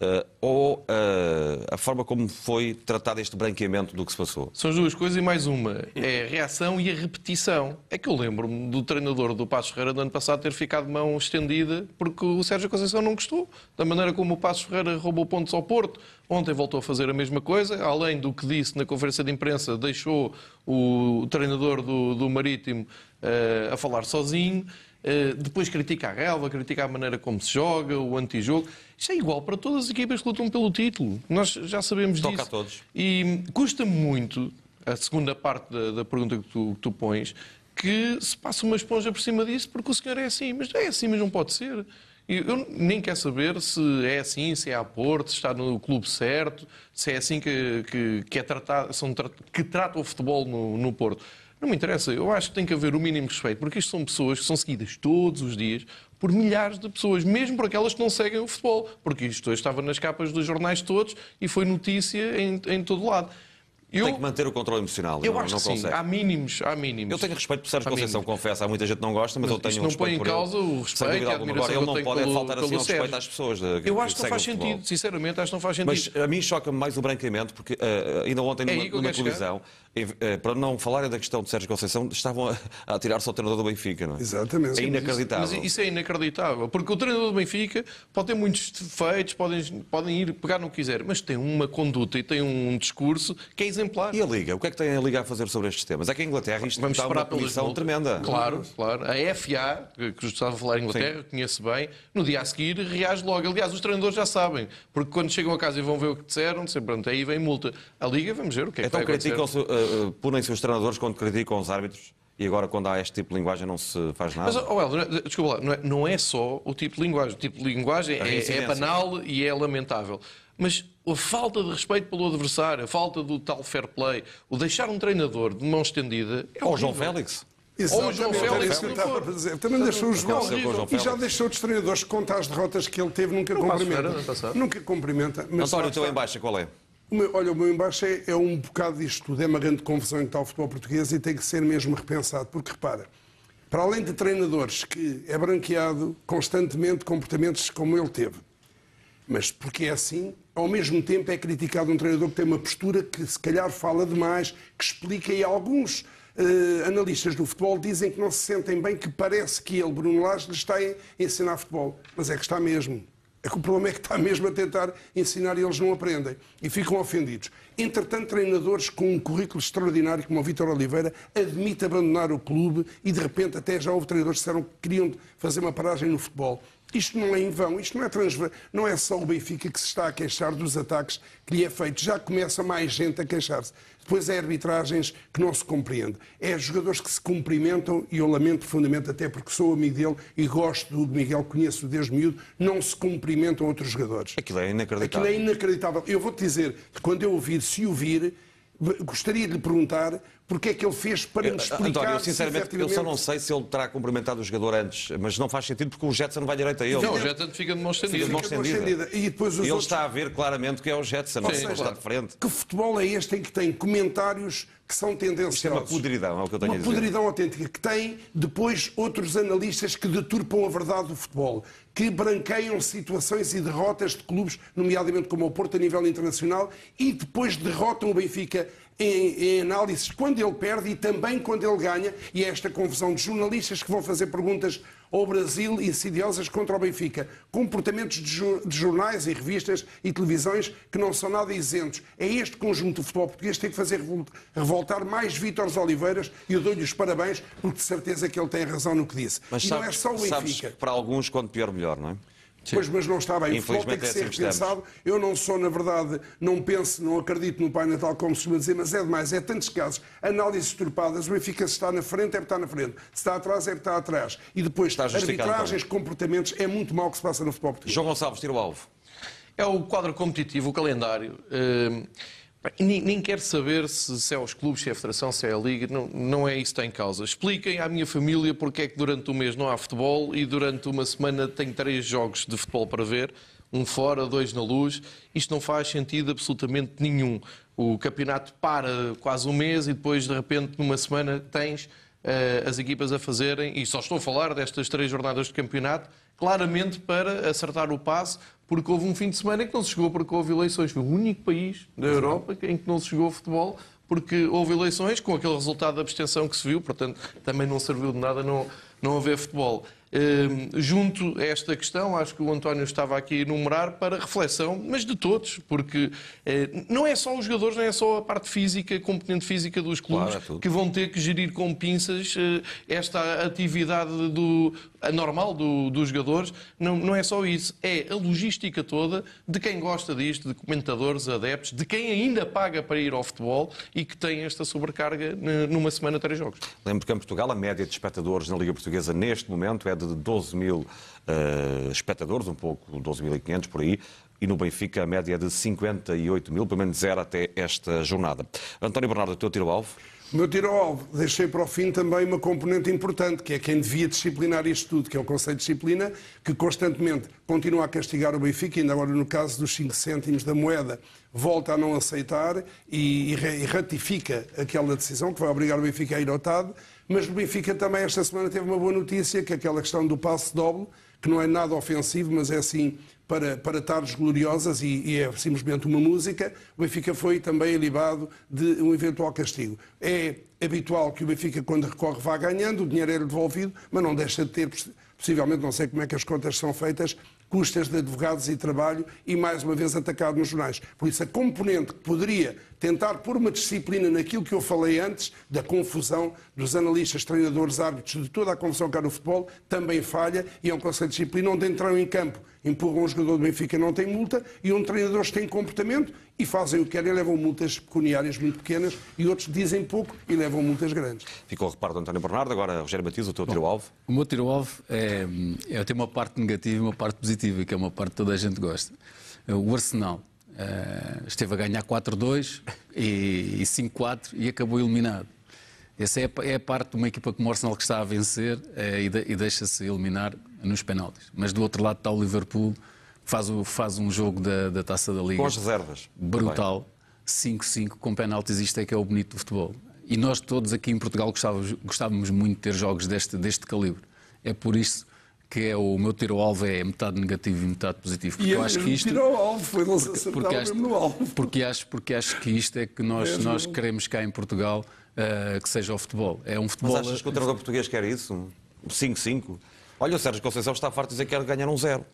Uh, ou uh, a forma como foi tratado este branqueamento do que se passou? São as duas coisas e mais uma. É a reação e a repetição. É que eu lembro-me do treinador do Passos Ferreira do ano passado ter ficado de mão estendida porque o Sérgio Conceição não gostou da maneira como o Passos Ferreira roubou pontos ao Porto. Ontem voltou a fazer a mesma coisa. Além do que disse na conferência de imprensa, deixou o treinador do, do Marítimo uh, a falar sozinho. Depois critica a relva, critica a maneira como se joga, o antijogo. Isto é igual para todas as equipas que lutam pelo título. Nós já sabemos Toca disso. a todos. E custa muito, a segunda parte da, da pergunta que tu, que tu pões, que se passe uma esponja por cima disso porque o senhor é assim. Mas é assim, mas não pode ser. E Eu nem quero saber se é assim, se é a Porto, se está no clube certo, se é assim que, que, que é tratado, são, que trata o futebol no, no Porto. Não me interessa. Eu acho que tem que haver o mínimo respeito, porque isto são pessoas que são seguidas todos os dias por milhares de pessoas, mesmo por aquelas que não seguem o futebol. Porque isto estava nas capas dos jornais todos e foi notícia em, em todo lado. Eu, Tem que manter o controle emocional. eu não, acho não que sim. consegue. Há mínimos, há mínimos. Eu tenho respeito por Sérgio Há Conceição, mínimos. confesso. Há muita gente que não gosta, mas Mas eu tenho um não respeito põe em causa ele. o respeito e a admiração Agora, ele não pode pelo- faltar assim pelo ao respeito às pessoas. de- Eu acho que que não faz o futebol. sentido, sinceramente, acho que não faz sentido. Mas a mim choca-me mais o branqueamento, porque eh, ainda ontem É numa, numa televisão, eh, para não falarem da questão de Sérgio Conceição, estavam a, a tirar-se ao treinador do Benfica, não é? Exatamente. É inacreditável. Mas isso é inacreditável, porque o treinador do Benfica pode ter muitos defeitos, podem, podem ir pegar no que quiser, mas tem uma conduta e tem um discurso que é exemplar. E a Liga? O que é que tem a Liga a fazer sobre estes temas? É que a Inglaterra isto Vamos está uma multas. tremenda. Claro, claro. A FA, que que estava a falar em Inglaterra, conheço bem, no dia a seguir reage logo. Aliás, os treinadores já sabem, porque quando chegam a casa e vão ver o que disseram, dizem, pronto, aí vem multa. A Liga, vamos ver o que é que Então vai acontecer. Eh, punem-se os treinadores quando criticam os árbitros e agora quando há este tipo de linguagem não se faz nada? Mas, oh, Helder, desculpa lá, não é, não é só o tipo de linguagem. O tipo de linguagem é, é banal e é lamentável. Mas a falta de respeito pelo adversário, a falta do tal fair play, o deixar um treinador de mão estendida. É Ou o João. Félix. Ou o João era Félix. Também deixou os É João horrível. e já deixou outros treinadores conta as derrotas que ele teve, nunca Não cumprimenta. Nunca cumprimenta. Mas António, lá o teu está. em baixa qual é? Meu- olha, o meu embaixo é, é um bocado disto tudo, é uma grande confusão em o futebol português e tem que ser mesmo repensado, porque repara, para além de treinadores que é branqueado constantemente comportamentos como ele teve, mas porque é assim, ao mesmo tempo é criticado um treinador que tem uma postura que se calhar fala demais, que explica e alguns eh, analistas do futebol dizem que não se sentem bem, que parece que ele, Bruno Lage, lhe está a ensinar futebol. Mas é que está mesmo. É que o problema é que está mesmo a tentar ensinar e eles não aprendem. E ficam ofendidos. Entretanto, treinadores com um currículo extraordinário, como o Vítor Oliveira, admite abandonar o clube e, de repente, até já houve treinadores que disseram que queriam fazer uma paragem no futebol. Isto não é em vão, isto não é, transver... não é só o Benfica que se está a queixar dos ataques que lhe é feito. Já começa mais gente a queixar-se. Depois é arbitragens que não se compreende. É jogadores que se cumprimentam, e eu lamento profundamente, até porque sou amigo dele e gosto do Miguel, conheço-o desde miúdo, não se cumprimentam outros jogadores. Aquilo é inacreditável. Aquilo é inacreditável. Eu vou-te dizer, quando eu ouvir, se ouvir, gostaria de lhe perguntar porque é que ele fez para me explicar António, eu, se sinceramente, efetivamente... eu só não sei se ele terá cumprimentado o jogador antes, mas não faz sentido porque o Jetson vai direito a ele. Não, o Jetson fica de mão Fica estendida. de mão Fica de mão estendida. E depois os ele outros- está a ver claramente que é o Jetson, não seja, está de frente. Que futebol é este em que tem comentários que são tendenciosos? Isto é uma podridão, é o que eu tenho Uma a dizer. podridão autêntica, que tem depois outros analistas que deturpam a verdade do futebol, que branqueiam situações e derrotas de clubes, nomeadamente como o Porto a nível internacional, e depois derrotam o Benfica em, em análises quando ele perde e também quando ele ganha, e é esta confusão de jornalistas que vão fazer perguntas ao Brasil insidiosas contra o Benfica. Comportamentos de, de jornais e revistas e televisões que não são nada isentos. É este conjunto do futebol português que tem que fazer revol- revoltar mais Vítores Oliveiras e eu dou-lhe os parabéns porque de certeza que ele tem razão no que disse. Mas e sabes, não é só o Benfica. para alguns, quanto pior, melhor, não é? Pois, mas não está bem. O futebol tem que é ser assim repensado. Eu não sou, na verdade, não penso, não acredito no Pai Natal, como se costuma dizer, mas é demais. É tantos casos. Análises turpadas. O Benfica se está na frente, é porque está na frente. Se está atrás, é porque está atrás. E depois, Está justificado, arbitragens, comportamentos. É muito mau o que se passa no futebol português. João Gonçalves, tira o alvo. É o quadro competitivo, o calendário. Hum, nem, nem quero saber se, se é os clubes, se é a Federação, se é a Liga, não, não é isso que está em causa. Expliquem à minha família porque é que durante o mês não há futebol e durante uma semana tenho três jogos de futebol para ver, um fora, dois na luz. Isto não faz sentido absolutamente nenhum. O campeonato para quase um mês e depois, de repente, numa semana tens eh, as equipas a fazerem, e só estou a falar destas três jornadas de campeonato, claramente para acertar o passe, porque houve um fim de semana em que não se chegou porque houve eleições. Foi o único país da Europa em que não se jogou futebol porque houve eleições com aquele resultado de abstenção que se viu, portanto também não serviu de nada não, não haver futebol. Hum, junto a esta questão, acho que o António estava aqui a enumerar para reflexão, mas de todos, porque eh, não é só os jogadores, não é só a parte física, a componente física dos clubes Claro, é que vão ter que gerir com pinças eh, esta atividade do, anormal do, dos jogadores. Não, não é só isso, é a logística toda de quem gosta disto, de comentadores, adeptos, de quem ainda paga para ir ao futebol e que tem esta sobrecarga numa semana três jogos. Lembro que em Portugal a média de espectadores na Liga Portuguesa neste momento é de 12 mil eh, espectadores, um pouco 12.500 por aí, e no Benfica a média é de 58 mil, pelo menos era até esta jornada. António Bernardo, o teu tiro-alvo? O meu tiro ao alvo, deixei para o fim também uma componente importante, que é quem devia disciplinar isto tudo, que é o Conselho de Disciplina, que constantemente continua a castigar o Benfica, ainda agora no caso dos 5 cêntimos da moeda, volta a não aceitar e, e ra- ratifica aquela decisão que vai obrigar o Benfica a ir ao TAD. Mas o Benfica também esta semana teve uma boa notícia, que é aquela questão do passe doble, que não é nada ofensivo, mas é assim para, para tardes gloriosas e, e é simplesmente uma música. O Benfica foi também alibado de um eventual castigo. É habitual que o Benfica, quando recorre, vá ganhando, o dinheiro é devolvido, mas não deixa de ter, possi- possivelmente, não sei como é que as contas são feitas, custas de advogados e trabalho e, mais uma vez, atacado nos jornais. Por isso, a componente que poderia tentar pôr uma disciplina naquilo que eu falei antes, da confusão dos analistas, treinadores, árbitros, de toda a confusão que há no futebol, também falha e é um conceito de disciplina onde entram em campo, empurram um jogador do Benfica não tem multa e onde treinadores têm comportamento e fazem o que querem, levam multas pecuniárias muito pequenas e outros dizem pouco e levam multas grandes. Ficou o reparo do António Bernardo, agora Rogério Batiz, o teu tiro-alvo. O meu tiro-alvo é, é ter uma parte negativa e uma parte positiva, que é uma parte que toda a gente gosta. O Arsenal eh, esteve a ganhar 4-2 e, e 5-4 e acabou eliminado. Essa é, a- é a parte de uma equipa como o Arsenal que está a vencer eh, e, de- e deixa-se eliminar nos penaltis. Mas do outro lado está o Liverpool, que faz, o- faz um jogo da, da Taça da Liga. Com as reservas. Brutal. 5-5 com penaltis, isto é que é o bonito do futebol. E nós todos aqui em Portugal gostávamos, gostávamos muito de ter jogos deste, deste calibre. É por isso que é o meu tiro ao alvo é metade negativo e metade positivo. Porque E eu acho que isto. tirou alvo, foi eles porque, acertaram acho, mesmo no alvo. porque, acho, porque acho que isto é que nós, Mesmo. nós queremos cá em Portugal eh, que seja o futebol. É um futebol. Mas achas que o treinador português quer isso? Um 5-5? Olha, o Sérgio Conceição está farto de dizer que quer ganhar um zero.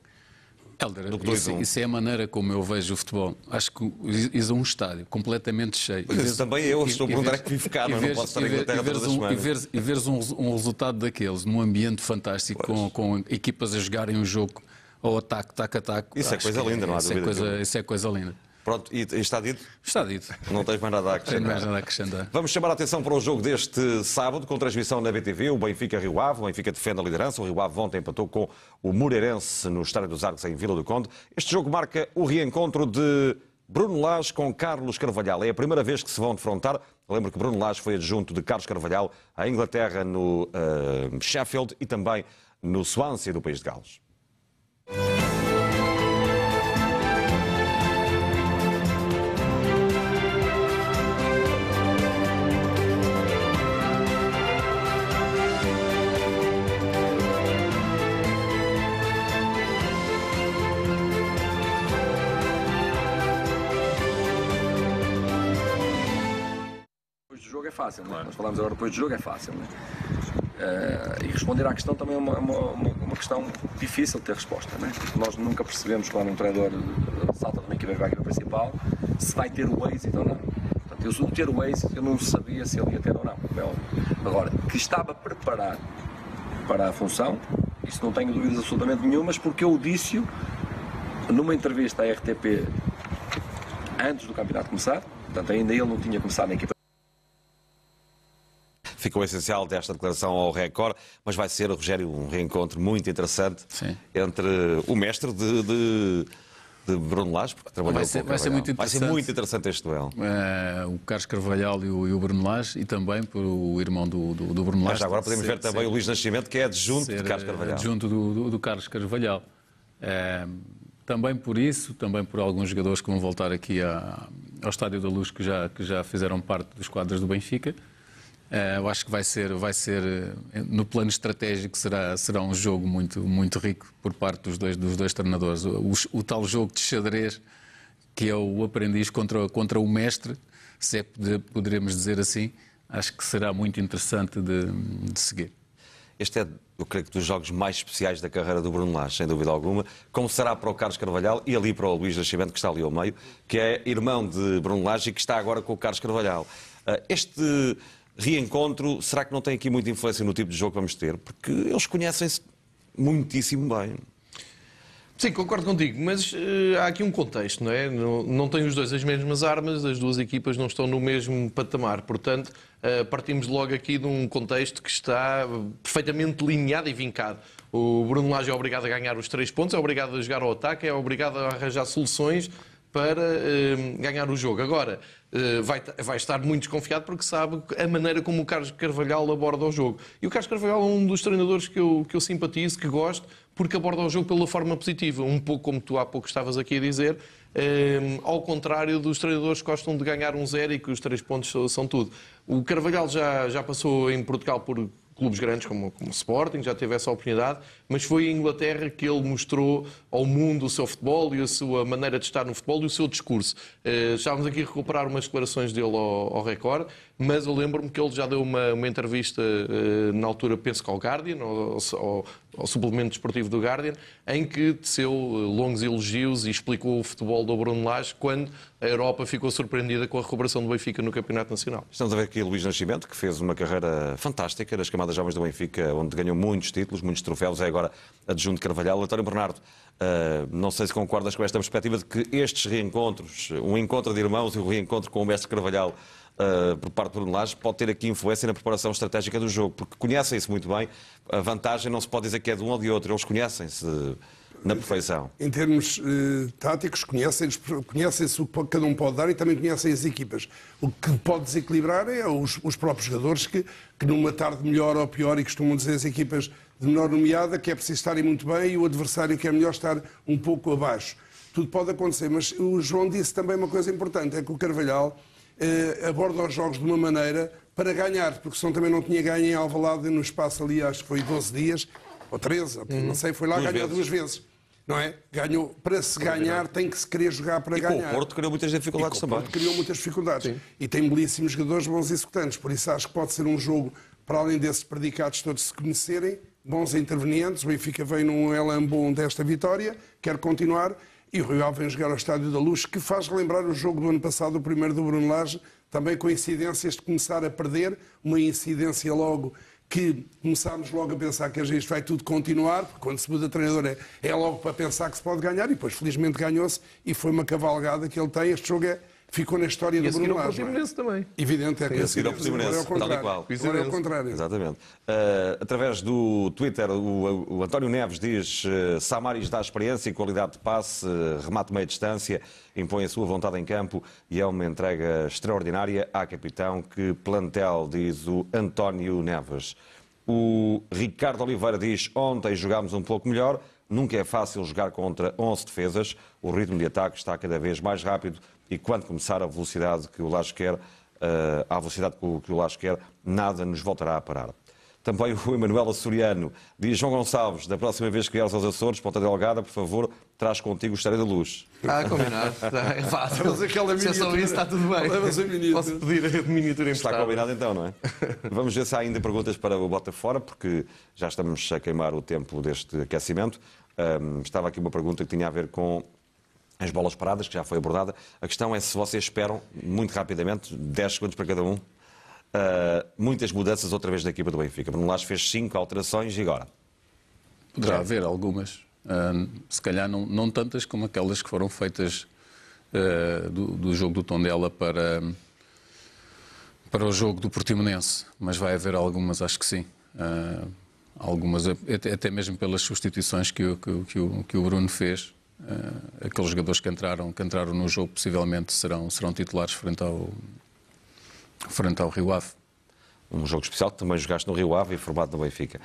Helder, Do que isso, a um. isso é a maneira como eu vejo o futebol. Acho que isso é um estádio completamente cheio. Isso também eu, estou a perguntar é que vivo cá, e não- posso estar em Inglaterra todas as um- semanas. E veres, e veres um, um resultado daqueles, num ambiente fantástico, com, com equipas a jogarem um jogo ao ataque, tac a tac. Isso é coisa linda, não há isso é dúvida coisa. Isso é coisa linda. Pronto, e, e está dito? Está dito. Não tens mais nada a mais acrescentar. nada a acrescentar. Vamos chamar a atenção para o jogo deste sábado, com transmissão na BTV, o Benfica-Rio Ave. O Benfica defende a liderança. O Rio Ave ontem empatou com o Moreirense no Estádio dos Arcos, em Vila do Conde. Este jogo marca o reencontro de Bruno Lage com Carlos Carvalhal. É a primeira vez que se vão defrontar. Lembro que Bruno Lage foi adjunto de Carlos Carvalhal à Inglaterra no eh, Sheffield e também no Swansea do País de Gales. Jogo é fácil, nós falamos agora depois do jogo é fácil. Eh, e responder à questão também é uma, uma, uma- questão difícil de ter resposta. Né? Nós nunca percebemos quando um treinador eh, salta de uma equipa para a equipa principal se vai ter o êxito ou não. Portanto, eu, o ter o êxito, eu não sabia se ele ia ter ou não. é. Agora, que estava preparado para a função, isso não tenho dúvidas absolutamente nenhumas, porque eu disse numa entrevista à RTP antes do campeonato começar, portanto ainda ele não tinha começado na equipa Ficou essencial desta declaração ao Record, mas vai ser, Rogério, um reencontro muito interessante entre o mestre de, de, de Bruno Lage, porque trabalhou Vai com ser, o vai ser muito Vai ser muito interessante este duelo. Eh, o Carlos Carvalhal e o, e o Bruno Lage, e também por o irmão do, do, do Bruno Lage. Mas agora podemos ser- ver também ser- o Luís Nascimento, que é adjunto de Carlos eh, Carvalhal. Adjunto do, do, do Carlos Carvalhal. Eh, também por isso, também por alguns jogadores que vão voltar aqui à- ao Estádio da Luz, que já, que já fizeram parte dos quadros do Benfica. Uh, eu acho que vai ser, vai ser uh, no plano estratégico será, será um jogo muito, muito rico por parte dos dois, dos dois treinadores. O, o, tal jogo de xadrez que é o aprendiz contra, contra o mestre, se é que poderemos dizer assim, acho que será muito interessante de, de seguir. Este é, eu creio que, dos jogos mais especiais da carreira do Bruno Lage, sem dúvida alguma, como será para o Carlos Carvalhal e ali para o Luís Nascimento, que está ali ao meio, que é irmão de Bruno Lage e que está agora com o Carlos Carvalhal. Uh, este reencontro, será que não tem aqui muita influência no tipo de jogo que vamos ter? Porque eles conhecem-se muitíssimo bem. Sim, concordo contigo, mas uh, há aqui um contexto, não é? Não, não têm os dois as mesmas armas, as duas equipas não estão no mesmo patamar, portanto, uh, partimos logo aqui de um contexto que está perfeitamente delineado e vincado. O Bruno Lage é obrigado a ganhar os três pontos, é obrigado a jogar ao ataque, é obrigado a arranjar soluções para uh, ganhar o jogo. Agora, vai, vai estar muito desconfiado porque sabe a maneira como o Carlos Carvalhal aborda o jogo. E o Carlos Carvalhal é um dos treinadores que eu, que eu simpatizo, que gosto, porque aborda o jogo pela forma positiva. Um pouco como tu há pouco estavas aqui a dizer, uh, ao contrário dos treinadores que gostam de ganhar um zero e que os três pontos são tudo. O Carvalhal já, já passou em Portugal por clubes grandes como, o Sporting, já teve essa oportunidade, mas foi em Inglaterra que ele mostrou ao mundo o seu futebol e a sua maneira de estar no futebol e o seu discurso. Uh, estávamos aqui a recuperar umas declarações dele ao, ao Record, mas eu lembro-me que ele já deu uma, uma entrevista uh, na altura, penso que ao Guardian, ao, ao, suplemento desportivo do Guardian, em que teceu eh, longos elogios e explicou o futebol do Bruno Lage quando a Europa ficou surpreendida com a recuperação do Benfica no Campeonato Nacional. Estamos a ver aqui Luís Nascimento, que fez uma carreira fantástica nas camadas jovens do Benfica, onde ganhou muitos títulos, muitos troféus, é agora adjunto Carvalhal. António Bernardo, uh, não sei se concordas com esta perspectiva de que estes reencontros, um encontro de irmãos e um reencontro com o mestre Carvalhal, Uh, por parte do Bruno pode ter aqui influência na preparação estratégica do jogo, porque conhecem-se muito bem. A vantagem não se pode dizer que é de um ou de outro, eles conhecem-se na perfeição. Em termos uh, táticos, conhecem-se conhecem o que cada um pode dar e também conhecem as equipas. O que pode desequilibrar é os, os próprios jogadores que, que numa tarde melhor ou pior, e costumam dizer as equipas de menor nomeada, que é preciso estarem muito bem e o adversário que é melhor estar um pouco abaixo. Tudo pode acontecer, mas o João disse também uma coisa importante, é que o Carvalhal aborda os jogos de uma maneira para ganhar, porque senão também não tinha ganho em Alvalade no espaço ali, acho que foi 12 dias, ou 13, ou, não sei, foi lá duas ganhar vezes. duas vezes. Não é? Ganhou, para se ganhar tem que se querer jogar para e ganhar. o Porto criou muitas dificuldades e com também. O Porto criou muitas dificuldades. Sim. E tem belíssimos jogadores bons executantes, por isso acho que pode ser um jogo, para além desses predicados todos se conhecerem, bons intervenientes. O Benfica vem num elan bom desta vitória, quer continuar. E o Rio Ave vem jogar ao Estádio da Luz, que faz relembrar o jogo do ano passado, o primeiro do Bruno Lage, também coincidências de começar a perder, uma incidência logo que começámos logo a pensar que isto vai tudo continuar, porque quando se muda treinador é, é logo para pensar que se pode ganhar, e depois felizmente ganhou-se, e foi uma cavalgada que ele tem. Este jogo é, ficou na história e do Bruno Lage. E também. Evidente, é que a seguir ao Portimonense, tal e qual. Agora é o contrário. Exatamente. Uh, através do Twitter, o, o António Neves diz uh, Samaris dá experiência e qualidade de passe, uh, remate meia distância, impõe a sua vontade em campo e é uma entrega extraordinária à capitão que plantel, diz o António Neves. O Ricardo Oliveira diz: Ontem jogámos um pouco melhor. Nunca é fácil jogar contra 11 defesas. O ritmo de ataque está cada vez mais rápido e quando começar a velocidade que o Laje quer, uh, à velocidade que o Laje quer, nada nos voltará a parar. Também o Emanuel Açoriano diz: João Gonçalves, da próxima vez que vieres aos Açores, Ponta Delgada, por favor, traz contigo o História da Luz. Ah, combinado. É fácil. Mas aquela Se é só isso, está tudo bem. Levas a miniatura. Posso pedir a miniatura Está emprestada. combinado então, não é? Vamos ver se há ainda perguntas para o Bota Fora, porque já estamos a queimar o tempo deste aquecimento. Um, estava aqui uma pergunta que tinha a ver com as bolas paradas, que já foi abordada. A questão é se vocês esperam, muito rapidamente, 10 segundos para cada um, uh, muitas mudanças outra vez na equipa do Benfica. Bruno Lage fez 5 alterações e agora? Poderá haver algumas. Uh, se calhar não, não, tantas como aquelas que foram feitas uh, do, do, jogo do Tondela para, para o jogo do Portimonense, mas vai haver algumas, acho que sim. Algumas, até, até, mesmo pelas substituições que, o, que, o, que o Bruno fez. Aqueles jogadores que entraram, que entraram no jogo possivelmente serão, serão titulares frente ao, frente ao Rio Ave. Um jogo especial que também jogaste no Rio Ave e formado no Benfica.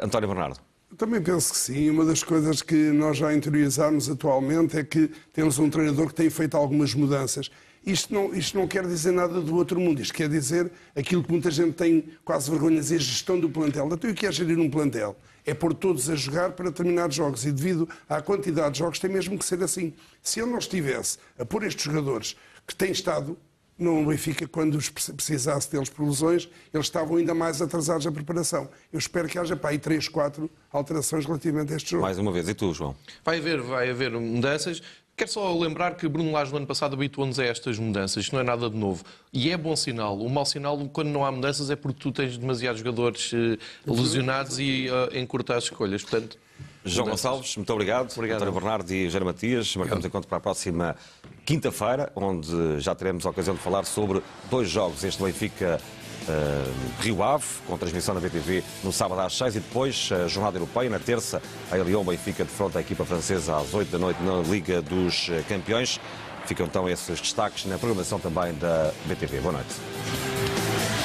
António Bernardo. Também penso que sim. Uma das coisas que nós já interiorizamos atualmente é que temos um treinador que tem feito algumas mudanças. Isto não, isto não quer dizer nada do outro mundo, isto quer dizer aquilo que muita gente tem quase vergonha de dizer, gestão do plantel. Então, o que é gerir um plantel? É pôr todos a jogar para determinados jogos e devido à quantidade de jogos tem mesmo que ser assim. Se ele não estivesse a pôr estes jogadores que têm estado no Benfica, quando os precisasse deles por lesões, eles estavam ainda mais atrasados na preparação. Eu espero que haja para aí 3, 4 alterações relativamente a este jogo. Mais uma vez. E tu, João? Vai haver, vai haver mudanças. Quero só lembrar que Bruno Lage no ano passado habituou-nos a estas mudanças, isto não é nada de novo. E é bom sinal. O mau sinal, quando não há mudanças, é porque tu tens demasiados jogadores eh, lesionados e uh, encurtar as escolhas. Portanto, João mudanças. Gonçalves, muito obrigado. Obrigado. António Bernardo e Jair Matias. Marcamos encontro para a próxima quinta-feira, onde já teremos a ocasião de falar sobre dois jogos. Este Benfica eh, Rio Ave, com transmissão na BTV no sábado às 6 e depois a jornada europeia na terça, a Lyon Benfica de frente à equipa francesa às 8 da noite na Liga dos Campeões. Ficam então esses destaques na programação também da BTV. Boa noite.